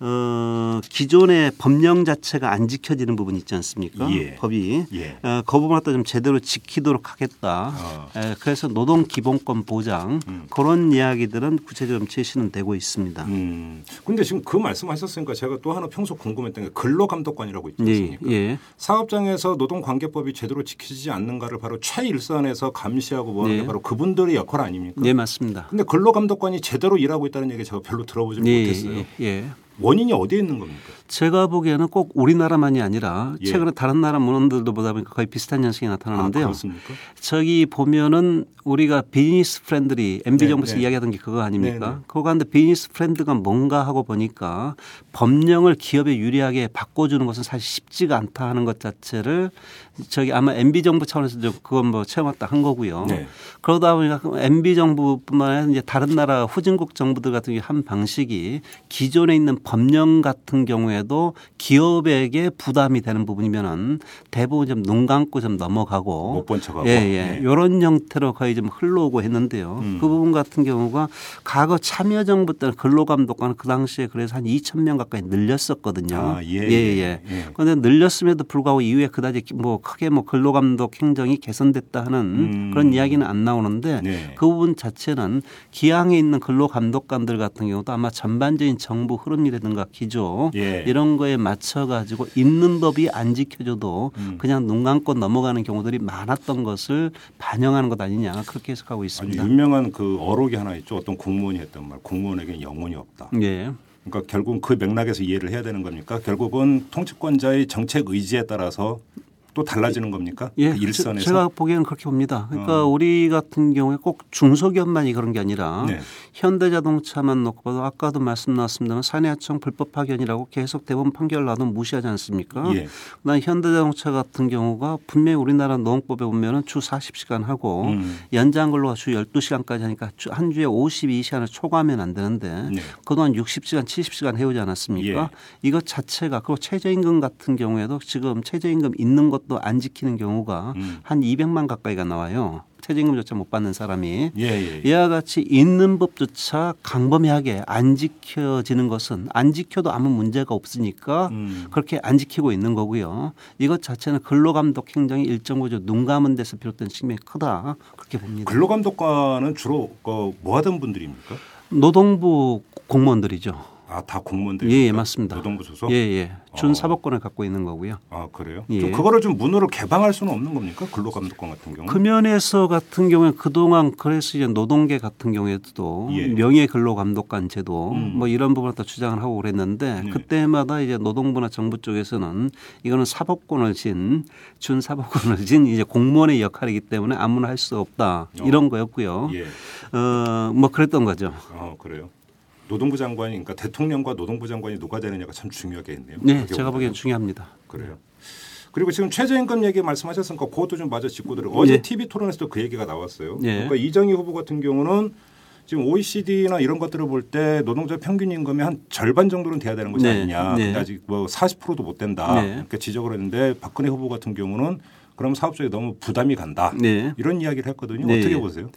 어 기존의 법령 자체가 안 지켜지는 부분 있지 않습니까? 예. 법이 예. 어, 갖다 좀 제대로 지키도록 하겠다. 어. 에, 그래서 노동 기본권 보장 음. 그런 이야기들은 구체적으로 제시는 되고 있습니다. 음. 근데 지금 그 말씀하셨으니까 제가 또 하나 평소 궁금했던 게 근로감독관이라고 있지 예, 않습니까? 예. 사업장에서 노동관계법이 제대로 지켜지지 않는가를 바로 최일선에서 감시하고 뭐하는 네. 게 바로 그분들의 역할 아닙니까? 네, 맞습니다. 근데 근로감독관이 제대로 일하고 있다는 얘기 제가 별로 들어보지 예, 못했어요. 예, 예. 원인이 어디에 있는 겁니까? 제가 보기에는 꼭 우리나라만이 아니라 예. 최근에 다른 나라 문헌들도 보다 보니까 거의 비슷한 현상이 아, 나타나는데요. 그렇습니까? 저기 보면은 우리가 business friendly MB 네, 정부에서 네. 이야기하던 게 그거 아닙니까? 네, 네. 그거 가는데 business friendly가 뭔가 하고 보니까 법령을 기업에 유리하게 바꿔주는 것은 사실 쉽지가 않다 하는 것 자체를 저기 아마 MB 정부 차원에서 좀 그건 뭐 체험했다 한 거고요. 네. 그러다 보니까 MB 정부뿐만 아니라 이제 다른 나라 후진국 정부들 같은 경우 한 방식이 기존에 있는 법령 같은 경우에 도 기업에게 부담이 되는 부분이면은 대부분 좀 눈 감고 좀 넘어가고 못 본 척하고. 예, 예. 네. 이런 형태로 거의 좀 흘러오고 했는데요. 음. 그 부분 같은 경우가 과거 참여정부 때는 근로감독관은 그 당시에 그래서 한 2천 명 가까이 늘렸었거든요. 아, 예, 예, 예, 예. 예. 그런데 늘렸음에도 불구하고 이후에 그다지 뭐 크게 뭐 근로감독 행정이 개선됐다 하는 음. 그런 이야기는 안 나오는데 네. 그 부분 자체는 기항에 있는 근로감독관들 같은 경우도 아마 전반적인 정부 흐름이라든가 기조 예. 이런 거에 맞춰 가지고 있는 법이 안 지켜져도 음. 그냥 눈 감고 넘어가는 경우들이 많았던 것을 반영하는 것 아니냐 그렇게 해석하고 있습니다. 유명한 그 어록이 하나 있죠. 어떤 공무원이 했던 말. 공무원에게는 영혼이 없다. 예. 그러니까 결국 그 맥락에서 이해를 해야 되는 겁니까? 결국은 통치권자의 정책 의지에 따라서 또 달라지는 겁니까? 예, 그 일선에서. 제가 보기에는 그렇게 봅니다. 그러니까 어. 우리 같은 경우에 꼭 중소기업만이 그런 게 아니라 네. 현대자동차만 놓고 봐도 아까도 말씀 나왔습니다만 사내하청 불법 파견이라고 계속 대법원 판결 나도 무시하지 않습니까? 예. 난 현대자동차 같은 경우가 분명히 우리나라 노동법에 보면은 주 40시간 하고 음. 연장 근로가 주 12시간까지 하니까 주- 한 주에 52시간을 초과하면 안 되는데 네. 그동안 60시간, 70시간 해오지 않았습니까? 예. 이것 자체가 그리고 최저임금 같은 경우에도 지금 최저임금 있는 것도 안 지키는 경우가 음. 한 200만 가까이가 나와요. 최저임금조차 못 받는 사람이. 예, 예. 예. 이와 같이 있는 법조차 강범하게 안 지켜지는 것은 안 지켜도 아무 문제가 없으니까 음. 그렇게 안 지키고 있는 거고요. 이것 자체는 근로감독 행정이 일정 부분 눈 감은 데서 비롯된 측면이 크다 그렇게 봅니다. 근로감독관은 주로 그뭐 하던 분들입니까? 노동부 공무원들이죠. 아, 다 공무원들. 예, 예, 맞습니다. 노동부 소속? 예, 예. 준 어. 사법권을 갖고 있는 거고요. 아, 그래요? 예. 좀 그거를 좀 문으로 개방할 수는 없는 겁니까? 근로감독관 같은 경우? 그 면에서 같은 경우에 그동안 그래서 이제 노동계 같은 경우에도 예. 명예 근로감독관 제도 음. 뭐 이런 부분을 다 주장을 하고 그랬는데 네. 그때마다 이제 노동부나 정부 쪽에서는 이거는 사법권을 진, 준 사법권을 진 이제 공무원의 역할이기 때문에 아무나 할 수 없다 이런 거였고요. 예. 어, 뭐 그랬던 거죠. 아, 그래요. 노동부 장관이 그러니까 대통령과 노동부 장관이 누가 되느냐가 참 중요하겠네요. 네, 제가. 보기엔 중요합니다. 그래요. 그리고 지금 최저임금 얘기 말씀하셨으니까 그것도 좀 맞아 짚고 들어. 어제 예. TV 토론에서도 그 얘기가 나왔어요. 예. 그러니까 이정희 후보 같은 경우는 지금 OECD나 이런 것들을 볼 때 노동자 평균 임금의 한 절반 정도는 돼야 되는 것이 네. 아니냐. 네. 근데 아직 뭐 40%도 못 된다. 네. 이렇게 지적을 했는데 박근혜 후보 같은 경우는 그럼 사업주에 너무 부담이 간다. 네. 이런 이야기를 했거든요. 네. 어떻게 보세요?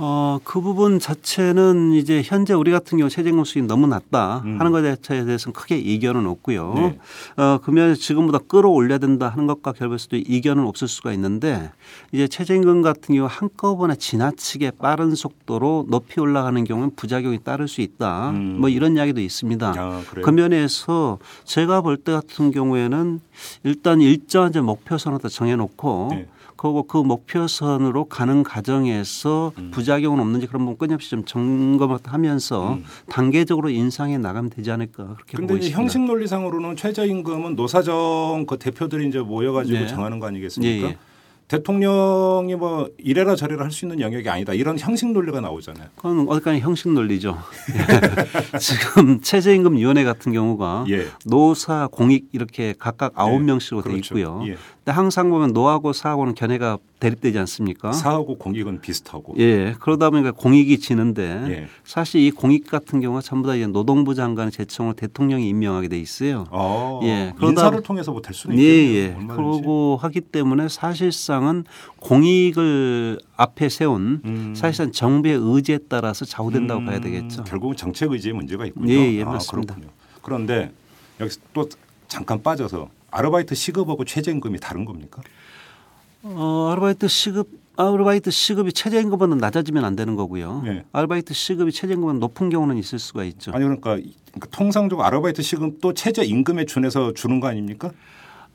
어, 그 부분 자체는 이제 현재 우리 같은 경우 최저임금 수준이 너무 낮다 음. 하는 것에 대해서는 크게 이견은 없고요. 네. 어, 그러면 지금보다 끌어올려야 된다 하는 것과 결부해서도 이견은 없을 수가 있는데 이제 최저임금 같은 경우 한꺼번에 지나치게 빠른 속도로 높이 올라가는 경우는 부작용이 따를 수 있다. 음. 뭐 이런 이야기도 있습니다. 아? 그 면에서 제가 볼 때 같은 경우에는 일단 일정한 목표선을 다 정해놓고 네. 그리고 그 목표선으로 가는 과정에서 부작용은 없는지 그런 부분 끊임없이 좀 점검을 하면서 음. 단계적으로 인상해 나가면 되지 않을까 그렇게 보고 있습니다. 형식 논리상으로는 최저임금은 노사정 그 대표들이 이제 모여가지고 네. 정하는 거 아니겠습니까? 예, 예. 대통령이 뭐 이래라 저래라 할 수 있는 영역이 아니다. 이런 형식 논리가 나오잖아요. 그건 어디까지 형식 논리죠. 예. 지금 최저임금위원회 같은 경우가 예. 노사 공익 이렇게 각각 아홉 네. 명씩으로 돼 그렇죠. 있고요. 예. 근데 항상 보면 노하고 사하고는 견해가 대립되지 않습니까? 사하고 공익은 비슷하고. 예, 그러다 보니까 공익이 지는데 예. 사실 이 공익 같은 경우가 전부 다 이제 노동부 장관의 제청으로 대통령이 임명하게 돼 있어요. 어, 예, 그러다- 인사를 통해서 뭐 될 수는 예, 있겠네요. 예. 얼마든지. 그러고 하기 때문에 사실상 은 공익을 앞에 세운 음. 사실상 정부의 의지에 따라서 좌우된다고 음, 봐야 되겠죠. 결국은 정책 의지의 문제가 있군요. 예, 예, 아, 맞습니다. 그렇군요. 그런데 여기서 또 잠깐 빠져서 아르바이트 시급하고 최저임금이 다른 겁니까? 어, 아르바이트 시급 아르바이트 시급이 최저임금보다 낮아지면 안 되는 거고요. 네. 아르바이트 시급이 최저임금보다 높은 경우는 있을 수가 있죠. 아니 그러니까, 그러니까 통상적으로 아르바이트 시급도 최저임금에 준해서 주는 거 아닙니까?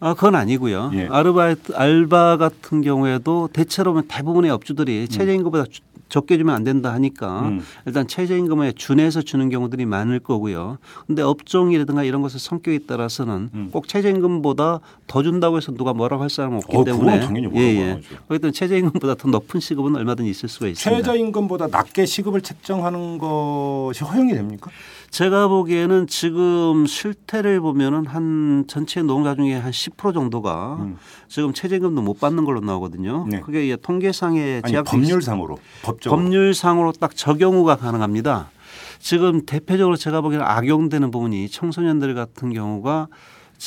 아, 그건 아니고요. 예. 아르바이트 알바 같은 경우에도 대체로 보면 대부분의 업주들이 최저임금보다 주- 적게 주면 안 된다 하니까 음. 일단 최저임금에 준해서 주는 경우들이 많을 거고요. 근데 업종이라든가 이런 것의 성격에 따라서는 음. 꼭 최저임금보다 더 준다고 해서 누가 뭐라고 할 사람은 없기 어, 때문에 그건 당연히 예, 예. 그렇기 때문에 최저임금보다 더 높은 시급은 얼마든지 있을 수가 있습니다. 최저임금보다 낮게 시급을 책정하는 것이 허용이 됩니까? 제가 보기에는 지금 실태를 보면은 한 전체 노동자 중에 한 10% 정도가 음. 지금 최저임금도 못 받는 걸로 나오거든요. 네. 그게 이게 통계상의 제약 법률상으로 법적으로 법률상으로 딱 적용우가 가능합니다. 지금 대표적으로 제가 보기에는 악용되는 부분이 청소년들 같은 경우가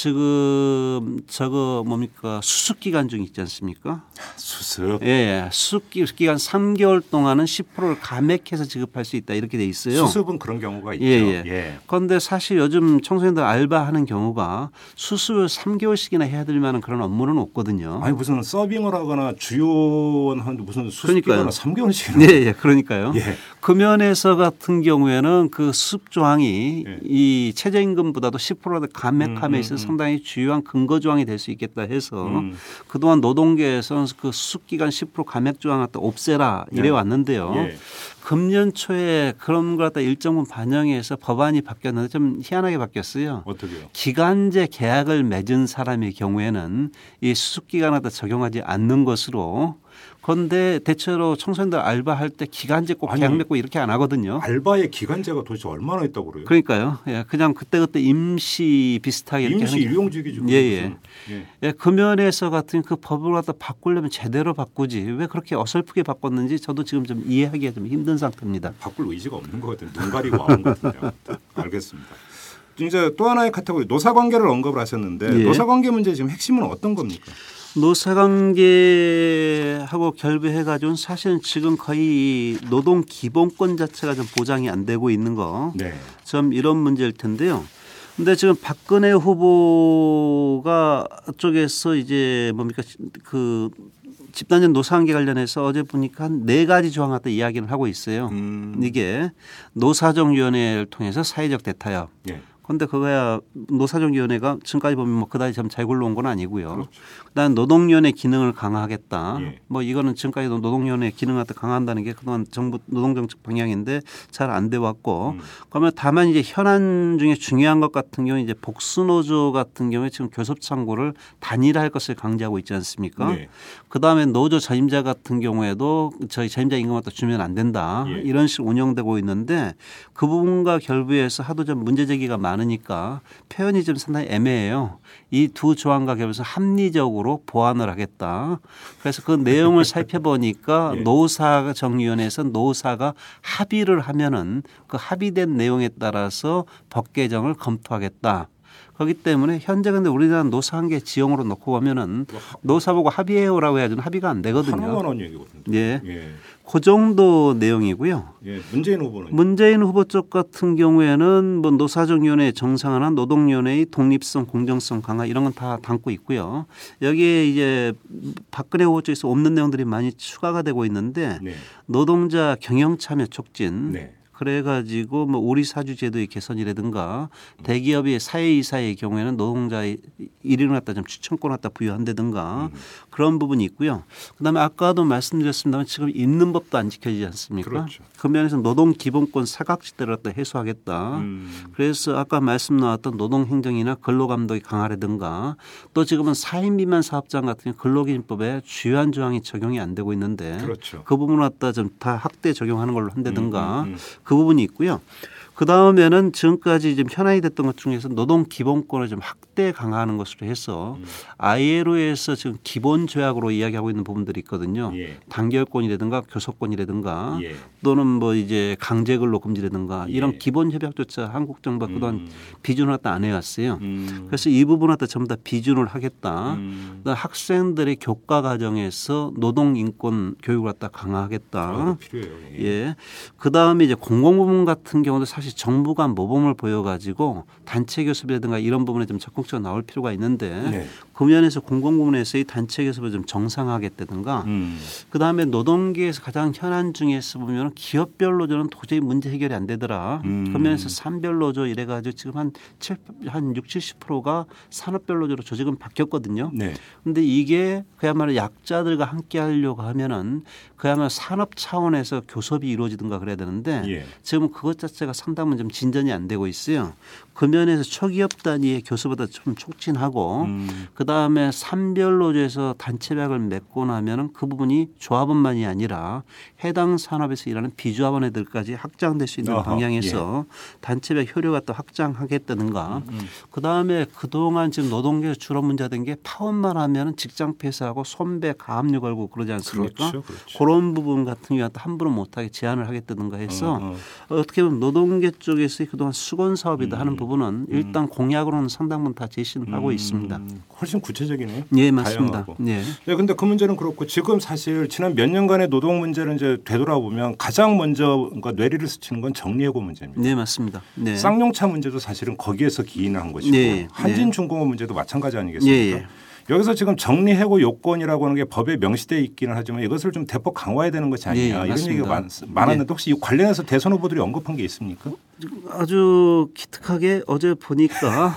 지금 저거 뭡니까 수습 기간 중 있지 않습니까? 수습 예, 예. 수습 기- 기간 3개월 동안은 10%를 감액해서 지급할 수 있다 이렇게 돼 있어요. 수습은 그런 경우가 있죠. 예, 예. 그런데 사실 요즘 청소년들 알바하는 경우가 수습을 3개월씩이나 해야 될 만한 그런 업무는 없거든요. 아니 무슨 서빙을 하거나 주요원 한 무슨. 수습기간을 3개월씩이나 네, 예, 그러니까요. 예. 그 면에서 같은 경우에는 그 수습 조항이 예. 이 최저임금보다도 10%라도 감액함에 음, 있어서 음, 음. 상당히 주요한 근거 조항이 될 수 있겠다 해서 음. 그동안 노동계에서는 그 수습 기간 10% 감액 조항을 갖다 없애라 이래 네. 왔는데요. 예. 금년 초에 그런 걸 갖다 일정 부분 반영해서 법안이 바뀌었는데 좀 희한하게 바뀌었어요. 어떻게요? 기간제 계약을 맺은 사람의 경우에는 이 수습 기간을 다 적용하지 않는 것으로 그런데 대체로 청소년들 알바할 때 기간제 꼭 아니, 계약 맺고 이렇게 안 하거든요. 알바의 기간제가 도대체 얼마나 있다고 그래요? 그러니까요. 예, 그냥 그때그때 임시 비슷하게 임시 일용직이죠. 예, 예. 예. 예, 그 면에서 같은 그 법을 갖다 바꾸려면 제대로 바꾸지 왜 그렇게 어설프게 바꿨는지 저도 지금 좀 이해하기가 좀 힘든 상태입니다. 바꿀 의지가 없는 것 같아요. 눈 가리고 와온 것 같아요. 알겠습니다. 이제 또 하나의 카테고리 노사관계를 언급을 하셨는데 예. 노사관계 문제 지금 핵심은 어떤 겁니까? 노사관계하고 결부해가지고는 사실은 지금 거의 노동 기본권 자체가 좀 보장이 안 되고 있는 거. 네. 좀 이런 문제일 텐데요. 근데 지금 박근혜 후보가 쪽에서 이제 뭡니까 그 집단적 노사관계 관련해서 어제 보니까 한 네 가지 조항 갖다 이야기를 하고 있어요. 음. 이게 노사정위원회를 통해서 사회적 대타협. 예. 그런데 그거야 노사정위원회가 지금까지 보면 뭐 그다지 좀잘 굴러온 건 아니고요. 그렇죠. 그다음 노동위원회 기능을 강화하겠다. 예. 뭐 이거는 지금까지 노동위원회 기능을 갖다 강화한다는 게 그동안 정부 노동정책 방향인데 잘 안 돼 왔고 음. 그러면 다만 이제 현안 중에 중요한 것 같은 경우 이제 복수노조 같은 경우에 지금 교섭창구를 단일화할 것을 강조하고 있지 않습니까? 네. 그다음에 노조 전임자 같은 경우에도 저희 전임자 임금 갖다 주면 안 된다. 예. 이런 식으로 운영되고 있는데 그 부분과 결부해서 하도 좀 문제 제기가 많 으니까 표현이 좀 상당히 애매해요. 이 두 조항과 결부해서 합리적으로 보완을 하겠다. 그래서 그 내용을 살펴보니까 예. 노사 정위원회에서 노사가 합의를 하면은 그 합의된 내용에 따라서 법 개정을 검토하겠다. 그렇기 때문에 현재 근데 우리나라 노사관계 지형으로 놓고 보면은 노사보고 합의해요라고 해야지 합의가 안 되거든요. 원 얘기거든요. 예. 예. 그 정도 내용이고요. 예. 문재인 후보는 문재인 후보 쪽 같은 경우에는 뭐 노사정위원회 정상화나 노동위원회의 독립성, 공정성 강화 이런 건 다 담고 있고요. 여기에 이제 박근혜 후보 쪽에서 없는 내용들이 많이 추가가 되고 있는데 네. 노동자 경영 참여 촉진. 네. 그래가지고 뭐 우리 사주 제도의 개선이라든가 대기업의 사회이사의 경우에는 노동자의 일인을 갖다 좀 추천권 갖다 부여한다든가 그런 부분이 있고요. 그다음에 아까도 말씀드렸습니다만 지금 있는 법도 안 지켜지지 않습니까? 그렇죠. 그 면에서 노동 기본권 사각지대를 갖다 해소하겠다. 음. 그래서 아까 말씀 나왔던 노동행정이나 근로감독이 강화라든가 또 지금은 4인 미만 사업장 같은 근로기준법에 주요한 조항이 적용이 안 되고 있는데 그렇죠. 그 부분을 갖다 좀 다 확대 적용하는 걸로 한다든가 음, 음, 음. 그 부분이 있고요. 그 다음에는 지금까지 좀 현안이 됐던 것 중에서 노동 기본권을 좀 확대 강화하는 것으로 해서 음. ILO에서 지금 기본 조약으로 이야기하고 있는 부분들이 있거든요. 예. 단결권이라든가 교섭권이라든가 예. 또는 뭐 이제 강제 근로 금지라든가 예. 이런 기본 협약조차 한국 정부가 그동안 음. 비준을 갖다 안 해왔어요. 음. 그래서 이 부분을 갖다 전부 다 비준을 하겠다. 음. 학생들의 교과 과정에서 노동 인권 교육을 갖다 강화하겠다. 아, 필요해요. 예. 예. 그 다음에 이제 공공부문 같은 경우도 사실 정부가 모범을 보여가지고 단체 교섭이라든가 이런 부분에 좀 적극적으로 나올 필요가 있는데 네. 그 면에서 공공부문에서의 단체 교섭을 좀 정상화하겠다든가 음. 그 다음에 노동계에서 가장 현안 중에서 보면 기업별 노조는 도저히 문제 해결이 안 되더라. 음. 그 면에서 산별 노조 이래가지고 지금 한, 7, 한 60, 70%가 산업별 노조로 조직은 바뀌었거든요. 네. 근데 이게 그야말로 약자들과 함께 하려고 하면은 그야말로 산업 차원에서 교섭이 이루어지든가 그래야 되는데 예. 지금 그것 자체가 상당히 좀 진전이 안 되고 있어요. 그 면에서 초기업 단위의 교섭보다 좀 촉진하고 음. 그 다음에 산별 노조에서 단체백을 맺고 나면은 그 부분이 조합원만이 아니라 해당 산업에서 일하는 비조합원애들까지 확장될 수 있는 어허, 방향에서 단체백 효력가 또 확장하겠다든가 그 다음에 그동안 지금 노동계에서 주로 문제된 게 파업만 하면은 직장 폐쇄하고 손배 가압류 걸고 그러지 않습니까? 그렇죠, 그렇죠. 그런 부분 같은 경우는 또 함부로 못하게 제한을 하겠다든가 해서 어, 어. 어떻게 보면 노동계 쪽에서의 그동안 수건 사업이다 음. 하는 부분은 일단 공약으로는 상당 부분 다 제시는 하고 있습니다. 음, 훨씬 구체적이네요. 예, 맞습니다. 다양하고. 예. 네, 근데 그 문제는 그렇고 지금 사실 지난 몇 년간의 노동 문제를 이제 되돌아보면 가장 먼저 그러니까 뇌리를 스치는 건 정리해고 문제입니다. 네, 맞습니다. 네. 쌍용차 문제도 사실은 거기에서 기인을 한 것이고 네, 한진중공업 문제도 마찬가지 아니겠습니까? 예, 예. 여기서 지금 정리해고 요건이라고 하는 게 법에 명시되어 있기는 하지만 이것을 좀 대폭 강화해야 되는 것이 아니냐 예, 이런 맞습니다. 얘기가 많, 많았는데 혹시 이 관련해서 대선 후보들이 언급한 게 있습니까? 아주 기특하게 어제 보니까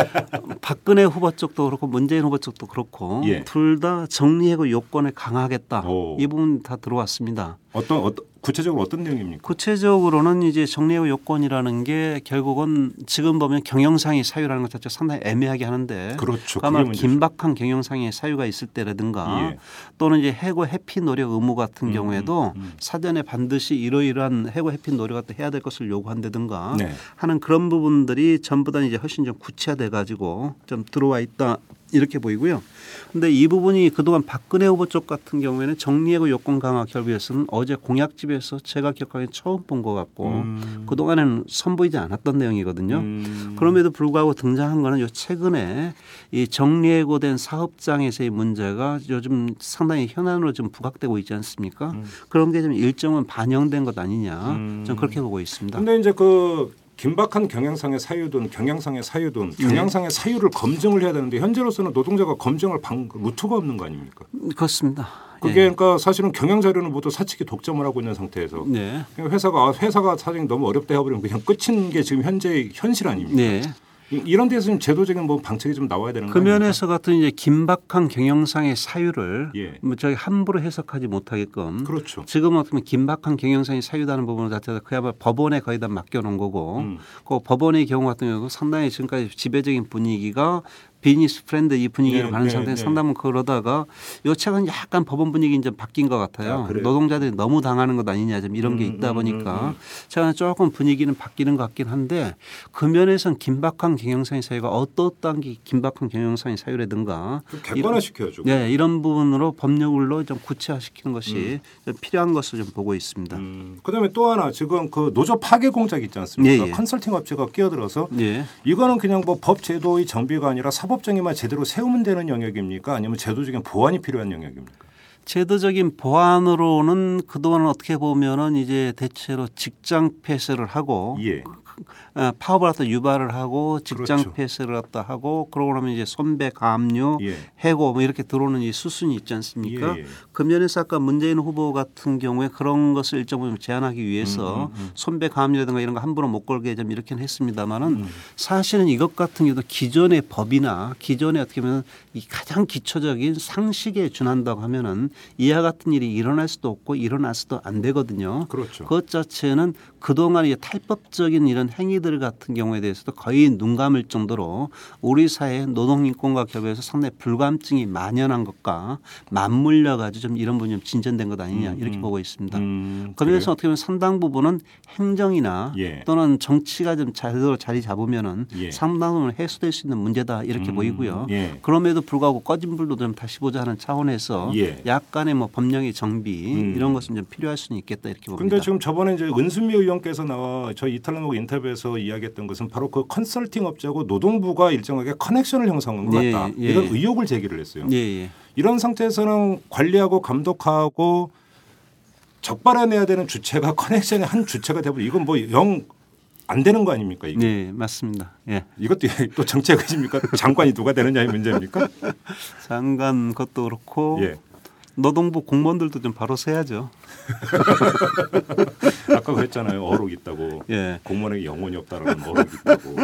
박근혜 후보 쪽도 그렇고 문재인 후보 쪽도 그렇고 예. 둘다 정리해고 요건을 강화하겠다 오. 이 부분 다 들어왔습니다. 어떤 어떤 구체적으로 어떤 내용입니까? 구체적으로는 이제 정리해고 요건이라는 게 결국은 지금 보면 경영상의 사유라는 것 자체가 상당히 애매하게 하는데 그렇죠. 아마. 긴박한 경영상의 사유가 있을 때라든가 예. 또는 이제 해고 해피 노력 의무 같은 음, 경우에도 음, 음. 사전에 반드시 이러이러한 해고 해피 노력을 또 해야 될 것을 요구한다든가 네. 하는 그런 부분들이 전부 다 이제 훨씬 좀 구체화돼 가지고 좀 들어와 있다 이렇게 보이고요. 근데 이 부분이 그동안 박근혜 후보 쪽 같은 경우에는 정리해고 요건 강화 결부에서는 어제 공약집에서 제가 기억하기에 처음 본 것 같고 음. 그동안에는 선보이지 않았던 내용이거든요. 음. 그럼에도 불구하고 등장한 거는 요 최근에 이 정리해고된 사업장에서의 문제가 요즘 상당히 현안으로 좀 부각되고 있지 않습니까? 그런 게 좀 일정은 반영된 것 아니냐. 음. 좀 그렇게 보고 있습니다. 근데 이제 그 긴박한 경영상의 사유든 경영상의 사유든 네. 경영상의 사유를 검증을 해야 되는데 현재로서는 노동자가 검증을 방 루트가 없는 거 아닙니까? 그렇습니다. 그게 예. 그러니까 사실은 경영 자료는 모두 사측이 독점을 하고 있는 상태에서 네. 그냥 회사가 아, 회사가 사정이 너무 어렵다 해버리면 그냥 끝인 게 지금 현재 현실 아닙니까? 네. 이- 이런 데서 좀 제도적인 뭐 방책이 좀 나와야 되는 그거 아닙니까? 면에서 같은 이제 긴박한 경영상의 사유를 예. 뭐 저희 함부로 해석하지 못하게끔 그렇죠. 지금 어떻게 보면 긴박한 경영상의 사유다는 부분 자체가 그야말로 법원에 거의 다 맡겨놓은 거고 음. 그 법원의 경우 같은 경우 상당히 지금까지 지배적인 분위기가 business friendly 분위기로 네, 가는 네, 상태에 네. 상당히 그러다가 요 최근 약간 법원 분위기 이제 바뀐 것 같아요. 아? 노동자들이 너무 당하는 것 아니냐 좀 이런 게 음, 있다 음, 보니까 음, 제가 조금 분위기는 바뀌는 것 같긴 한데 그 면에서는 긴박한 경영상의 사유가 어떠한 게 긴박한 경영상의 사유라든가 좀 객관화 시켜야죠. 네, 이런 부분으로 법률로 좀 구체화시키는 것이 좀 필요한 것을 좀 보고 있습니다. 음, 그다음에 또 하나 지금 그 노조 파괴 공작 있지 않습니까? 예, 예. 컨설팅 업체가 끼어들어서 예. 이거는 그냥 뭐 법 제도의 정비가 아니라 사법 정의만 제대로 세우면 되는 영역입니까? 아니면 제도적인 보완이 필요한 영역입니까? 제도적인 보완으로는 그동안 어떻게 보면은 이제 대체로 직장 폐쇄를 하고 예. 어, 파업을 갖다 유발을 하고 직장 그렇죠. 폐쇄를 갖다 하고 그러고 나면 이제 손배 감류 예. 해고 뭐 이렇게 들어오는 이 수순이 있지 않습니까? 예, 면에서 아까 문재인 후보 같은 경우에 그런 것을 일정 부분 제한하기 위해서 음, 손배 감류라든가 이런 거 함부로 못 걸게 좀 이렇게는 했습니다마는 음. 사실은 이것 같은 경우도 기존의 법이나 기존의 어떻게 보면 이 가장 기초적인 상식에 준한다고 하면은 이와 같은 일이 일어날 수도 없고 일어날 수도 안 되거든요. 그렇죠. 그것 자체는 그동안 이제 탈법적인 이런 행위들 같은 경우에 대해서도 거의 눈 감을 정도로 우리 사회 노동인권과 결부해서 상당히 불감증이 만연한 것과 맞물려 가지고 좀 이런 부분이 좀 진전된 것 아니냐 음, 이렇게 음. 보고 있습니다. 음, 그래서? 어떻게 보면 상당 부분은 행정이나 예. 또는 정치가 좀 제대로 자리 잡으면은 예. 상당 부분 해소될 수 있는 문제다 이렇게 음, 보이고요. 예. 그럼에도 불구하고 꺼진 불도 좀 다시 보자 하는 차원에서 예. 약간의 뭐 법령의 정비 음. 이런 것은 좀 필요할 수는 있겠다 이렇게 봅니다. 근데 지금 저번에 이제 은순미 의원 께서 나와 저희 이탈남하고 인터뷰에서 이야기했던 것은 바로 그 컨설팅 업체하고 노동부가 일정하게 커넥션을 형성한 것 예, 같다. 예. 이런 의혹을 제기를 했어요. 예, 예. 이런 상태에서는 관리하고 감독하고 적발해내야 되는 주체가 커넥션의 한 주체가 되고 이건 뭐 영 안 되는 거 아닙니까 이게? 네, 맞습니다. 예. 이것도 또 정책이십니까? 장관이 누가 되느냐의 문제입니까? 장관 것도 그렇고 예. 노동부 공무원들도 좀 바로 세야죠. 아까 그랬잖아요. 어록 있다고. 예. 공무원에게 영혼이 없다라는 어록이 있다고.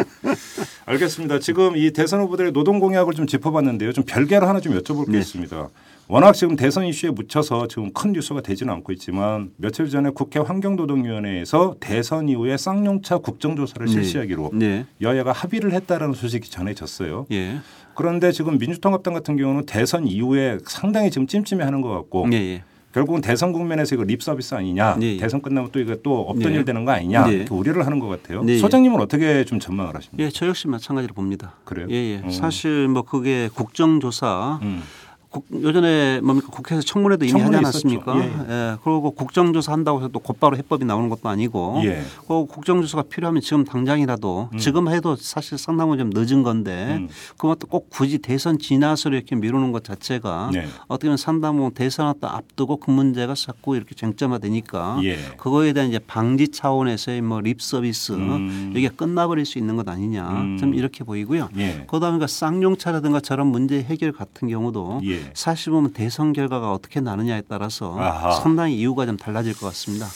알겠습니다. 지금 이 대선 후보들의 노동 공약을 좀 짚어봤는데요. 좀 별개로 하나 좀 여쭤볼 게 네. 있습니다. 워낙 지금 대선 이슈에 묻혀서 지금 큰 뉴스가 되지는 않고 있지만 며칠 전에 국회 환경노동위원회에서 대선 이후에 쌍용차 국정조사를 네. 실시하기로 네. 여야가 합의를 했다라는 소식이 전해졌어요. 예. 그런데 지금 민주통합당 같은 경우는 대선 이후에 상당히 지금 찜찜해하는 것 같고 예, 예. 결국은 대선 국면에서 이거 립 서비스 아니냐 네. 대선 끝나면 또 이거 또 없던 네. 일 되는 거 아니냐 네. 이렇게 우려를 하는 것 같아요. 네. 소장님은 어떻게 좀 전망을 하십니까? 예, 저 역시 마찬가지로 봅니다. 그래요? 예, 예. 음. 사실 뭐 그게 국정조사 음. 국, 요전에 뭡니까 국회에서 청문회도 이미 하지 청문회 않았습니까? 있었죠. 예, 예. 그리고 국정조사 한다고 해서 또 곧바로 해법이 나오는 것도 아니고 예. 그 국정조사가 필요하면 지금 당장이라도 음. 지금 해도 사실 상당히 좀 늦은 건데 음. 그것도 꼭 굳이 대선 지나서 이렇게 미루는 것 자체가 네. 어떻게 보면 상당 부분 대선 왔다 앞두고 그 문제가 자꾸 이렇게 쟁점화되니까 예. 그거에 대한 이제 방지 차원에서의 뭐 립 서비스 음. 이게 끝나버릴 수 있는 것 아니냐 음. 좀 이렇게 보이고요. 예. 그다음에 그 쌍용차라든가 저런 문제 해결 같은 경우도 예. 사실 보면 대선 결과가 어떻게 나느냐에 따라서 아하. 상당히 이유가 좀 달라질 것 같습니다.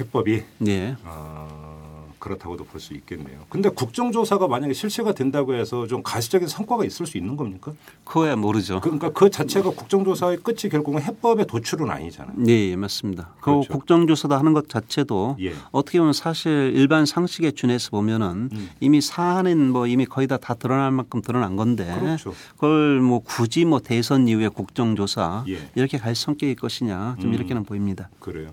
해법이 네. 아, 그렇다고도 볼 수 있겠네요. 근데 국정조사가 만약에 실시가 된다고 해서 좀 가시적인 성과가 있을 수 있는 겁니까? 그거야 모르죠. 그러니까 그 자체가 국정조사의 끝이 결국은 해법의 도출은 아니잖아요. 네, 맞습니다. 그 그렇죠. 국정조사도 하는 것 자체도 예. 어떻게 보면 사실 일반 상식에 준해서 보면은 음. 이미 사안은 뭐 이미 거의 다 다 드러날 만큼 드러난 건데 그렇죠. 그걸 뭐 굳이 뭐 대선 이후에 국정조사 예. 이렇게 갈 성격일 것이냐 좀 음. 이렇게는 보입니다. 그래요.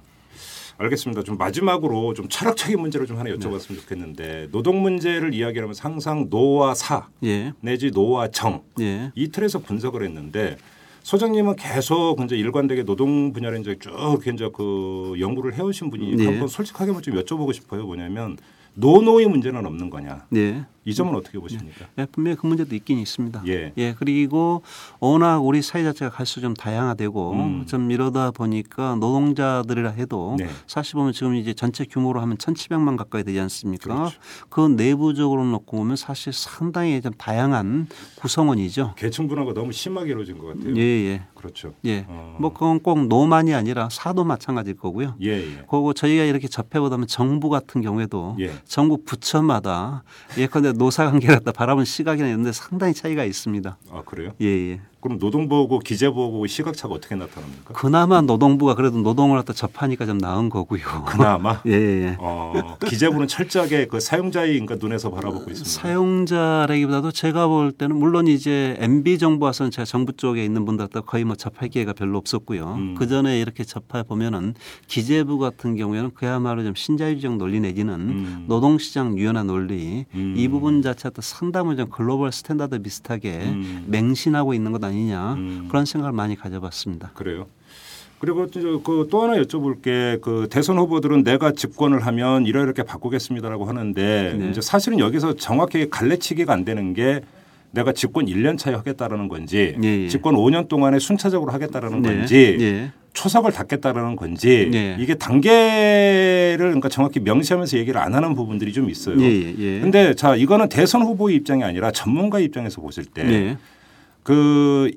알겠습니다. 좀 마지막으로 좀 철학적인 문제를 좀 하나 여쭤봤으면 좋겠는데 노동 문제를 이야기하면 항상 노와 사 예, 내지 노와 정 예, 이 틀에서 분석을 했는데 소장님은 계속 이제 일관되게 노동 분야를 이제 쭉 이제 그 연구를 해오신 분이니까 네. 한번 솔직하게 한번 좀 여쭤보고 싶어요. 뭐냐면 노노의 문제는 없는 거냐? 네. 이 점은 어떻게 보십니까? 예, 분명히 그 문제도 있긴 있습니다. 예. 그리고 워낙 우리 사회 자체가 갈수록 좀 다양화되고 음. 좀 이러다 보니까 노동자들이라 해도 네. 사실 보면 지금 이제 전체 규모로 하면 1,700만 가까이 되지 않습니까? 그렇죠. 그 내부적으로 놓고 보면 사실 상당히 좀 다양한 구성원이죠. 계층 분화가 너무 심하게 이루어진 것 같아요. 예, 예. 그렇죠. 예. 어. 뭐 그건 꼭 노만이 아니라 사도 마찬가지일 거고요. 예, 예. 그리고 저희가 이렇게 접해보다면 정부 같은 경우에도 예. 정부 부처마다 예컨대 노사관계를 갖다 바라보는 시각이나 이런 데 상당히 차이가 있습니다. 아 그래요? 예, 예. 그럼 노동부하고 기재부하고 시각차가 어떻게 나타납니까? 그나마 노동부가 그래도 노동을 갖다 접하니까 좀 나은 거고요. 그나마 예, 예. 어, 기재부는 철저하게 그 사용자의 인가 눈에서 바라보고 있습니다. 사용자라기보다도 제가 볼 때는 물론 이제 MB 정부 와서는 제가 정부 쪽에 있는 분들도 거의 뭐 접할 기회가 별로 없었고요. 음. 그 전에 이렇게 접해 보면은 기재부 같은 경우에는 그야말로 좀 신자유주의적 논리 내지는 음. 노동시장 유연화 논리 음. 이 부분 자체도 상당히 좀 global standard 비슷하게 음. 맹신하고 있는 것 아니냐 음. 그런 생각을 많이 가져봤습니다. 그래요. 그리고 그또 하나 여쭤볼 게 그 대선 후보들은 내가 집권을 하면 이렇게 바꾸겠습니다라고 하는데 네. 이제 사실은 여기서 정확히 갈래치기가 안 되는 게 내가 집권 1년 차에 하겠다라는 건지 예, 예. 집권 5년 동안에 순차적으로 하겠다라는 네. 건지 예. 초석을 닫겠다라는 건지 네. 이게 단계를 그러니까 정확히 명시하면서 얘기를 안 하는 부분들이 좀 있어요. 예, 예, 예. 근데 자 이거는 대선 후보의 입장이 아니라 전문가 입장에서 보실 때 네. 그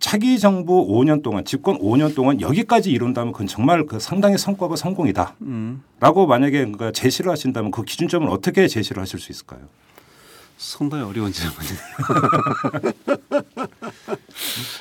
차기 정부 5년 동안 집권 5년 동안 여기까지 이룬다면 그건 정말 그 상당히 성과가 성공이다라고 음. 만약에 그러니까 제시를 하신다면 그 기준점은 어떻게 제시를 하실 수 있을까요? 상당히 어려운 질문이네요.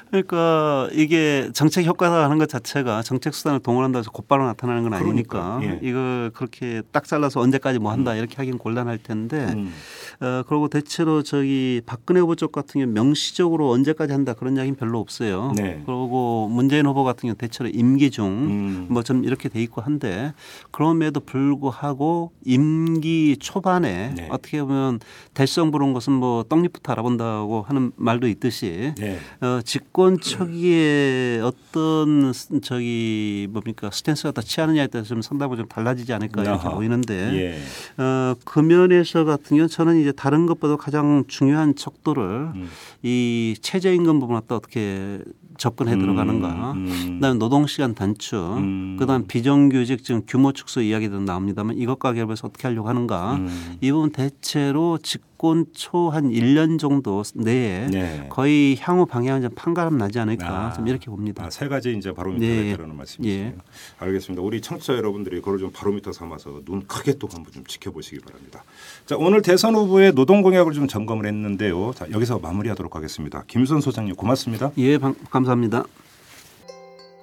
그러니까 이게 정책 효과가 하는 것 자체가 정책 수단을 동원한다 해서 곧바로 나타나는 건 아니니까 그러니까, 예. 이걸 그렇게 딱 잘라서 언제까지 뭐 한다 이렇게 하긴 곤란할 텐데 음. 어, 그리고 대체로 저기 박근혜 후보 쪽 같은 경우 명시적으로 언제까지 한다 그런 이야기는 별로 없어요. 네. 그리고 문재인 후보 같은 경우 대체로 임기 중 음. 뭐좀 이렇게 돼 있고 한데 그럼에도 불구하고 임기 초반에 네. 어떻게 보면 될성부른 것은 뭐 떡잎부터 알아본다고 하는 말도 있듯이 네. 어, 집권 초기에 어떤 스- 저기 뭡니까 스탠스 갖다 취하느냐에 따라서 좀 상당히 좀 달라지지 않을까 이렇게 아하. 보이는데 예. 어, 그 면에서 같은 경우 저는 이제 다른 것보다 가장 중요한 척도를 음. 이 최저임금 부분 갖다 어떻게 접근해 들어가는가. 음. 그다음에 노동 시간 단축, 음. 그다음 비정규직 지금 규모 축소 이야기도 나옵니다만 이것과 결합해서 어떻게 하려고 하는가. 음. 이 부분 대체로 집권 초 한 1년 정도 내에 네. 거의 향후 방향은 좀 판가름 나지 않을까 아. 좀 이렇게 봅니다. 아, 세 가지 이제 바로미터가 네. 있다는 말씀이시죠. 예. 알겠습니다. 우리 청취자 여러분들이 그걸 좀 바로미터 삼아서 눈 크게 또 한번 좀 지켜보시기 바랍니다. 자, 오늘 대선 후보의 노동 공약을 좀 점검을 했는데요. 자, 여기서 마무리하도록 하겠습니다. 김선 소장님 고맙습니다. 예, 방- 감사합니다.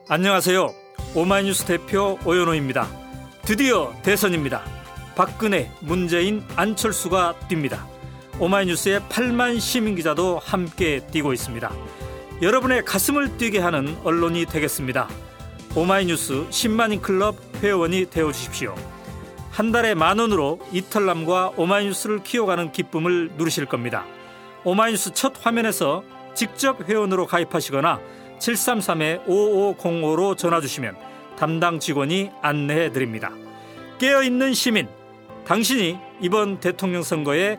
안녕하세요. 오마이뉴스 대표 오연호입니다. 드디어 대선입니다. 박근혜, 문재인, 안철수가 뜁니다. 오마이뉴스의 8만 시민 기자도 함께 뛰고 있습니다. 여러분의 가슴을 뛰게 하는 언론이 되겠습니다. 오마이뉴스 10만인 클럽 회원이 되어 주십시오. 한 달에 만 원으로 이털남과 오마이뉴스를 키워가는 기쁨을 누리실 겁니다. 오마이뉴스 첫 화면에서 직접 회원으로 가입하시거나 733-5505로 전화 주시면 담당 직원이 안내해 드립니다. 깨어 있는 시민, 당신이 이번 대통령 선거의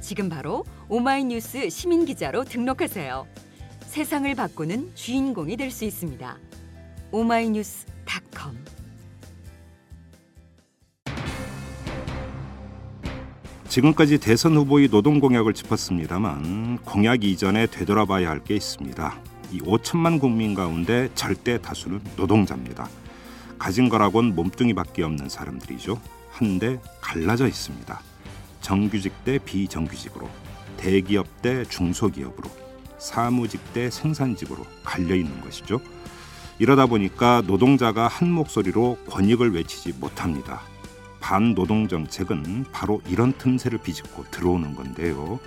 지금 바로 오마이뉴스 시민 기자로 등록하세요. 세상을 바꾸는 주인공이 될 수 있습니다. 오마이뉴스닷컴 지금까지 대선 후보의 노동 공약을 짚었습니다만 공약 이전에 되돌아봐야 할 게 있습니다. 이 5천만 국민 가운데 절대 다수는 노동자입니다. 가진 거라곤 몸뚱이밖에 없는 사람들이죠. 한데 갈라져 있습니다. 정규직 대 비정규직으로, 대기업 대 중소기업으로, 사무직 대 생산직으로 갈려 있는 것이죠. 이러다 보니까 노동자가 한 목소리로 권익을 외치지 못합니다. 반노동 정책은 바로 이런 틈새를 비집고 들어오는 건데요.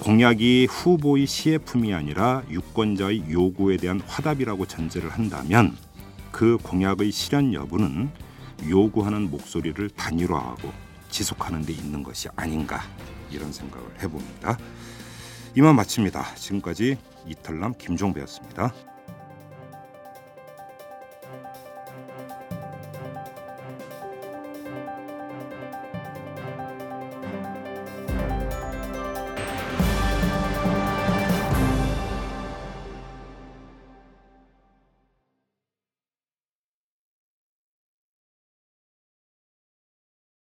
공약이 후보의 시애품이 아니라 유권자의 요구에 대한 화답이라고 전제를 한다면 그 공약의 실현 여부는 요구하는 목소리를 단일화하고 지속하는 데 있는 것이 아닌가 이런 생각을 해봅니다. 이만 마칩니다. 지금까지 이탈남 김종배였습니다.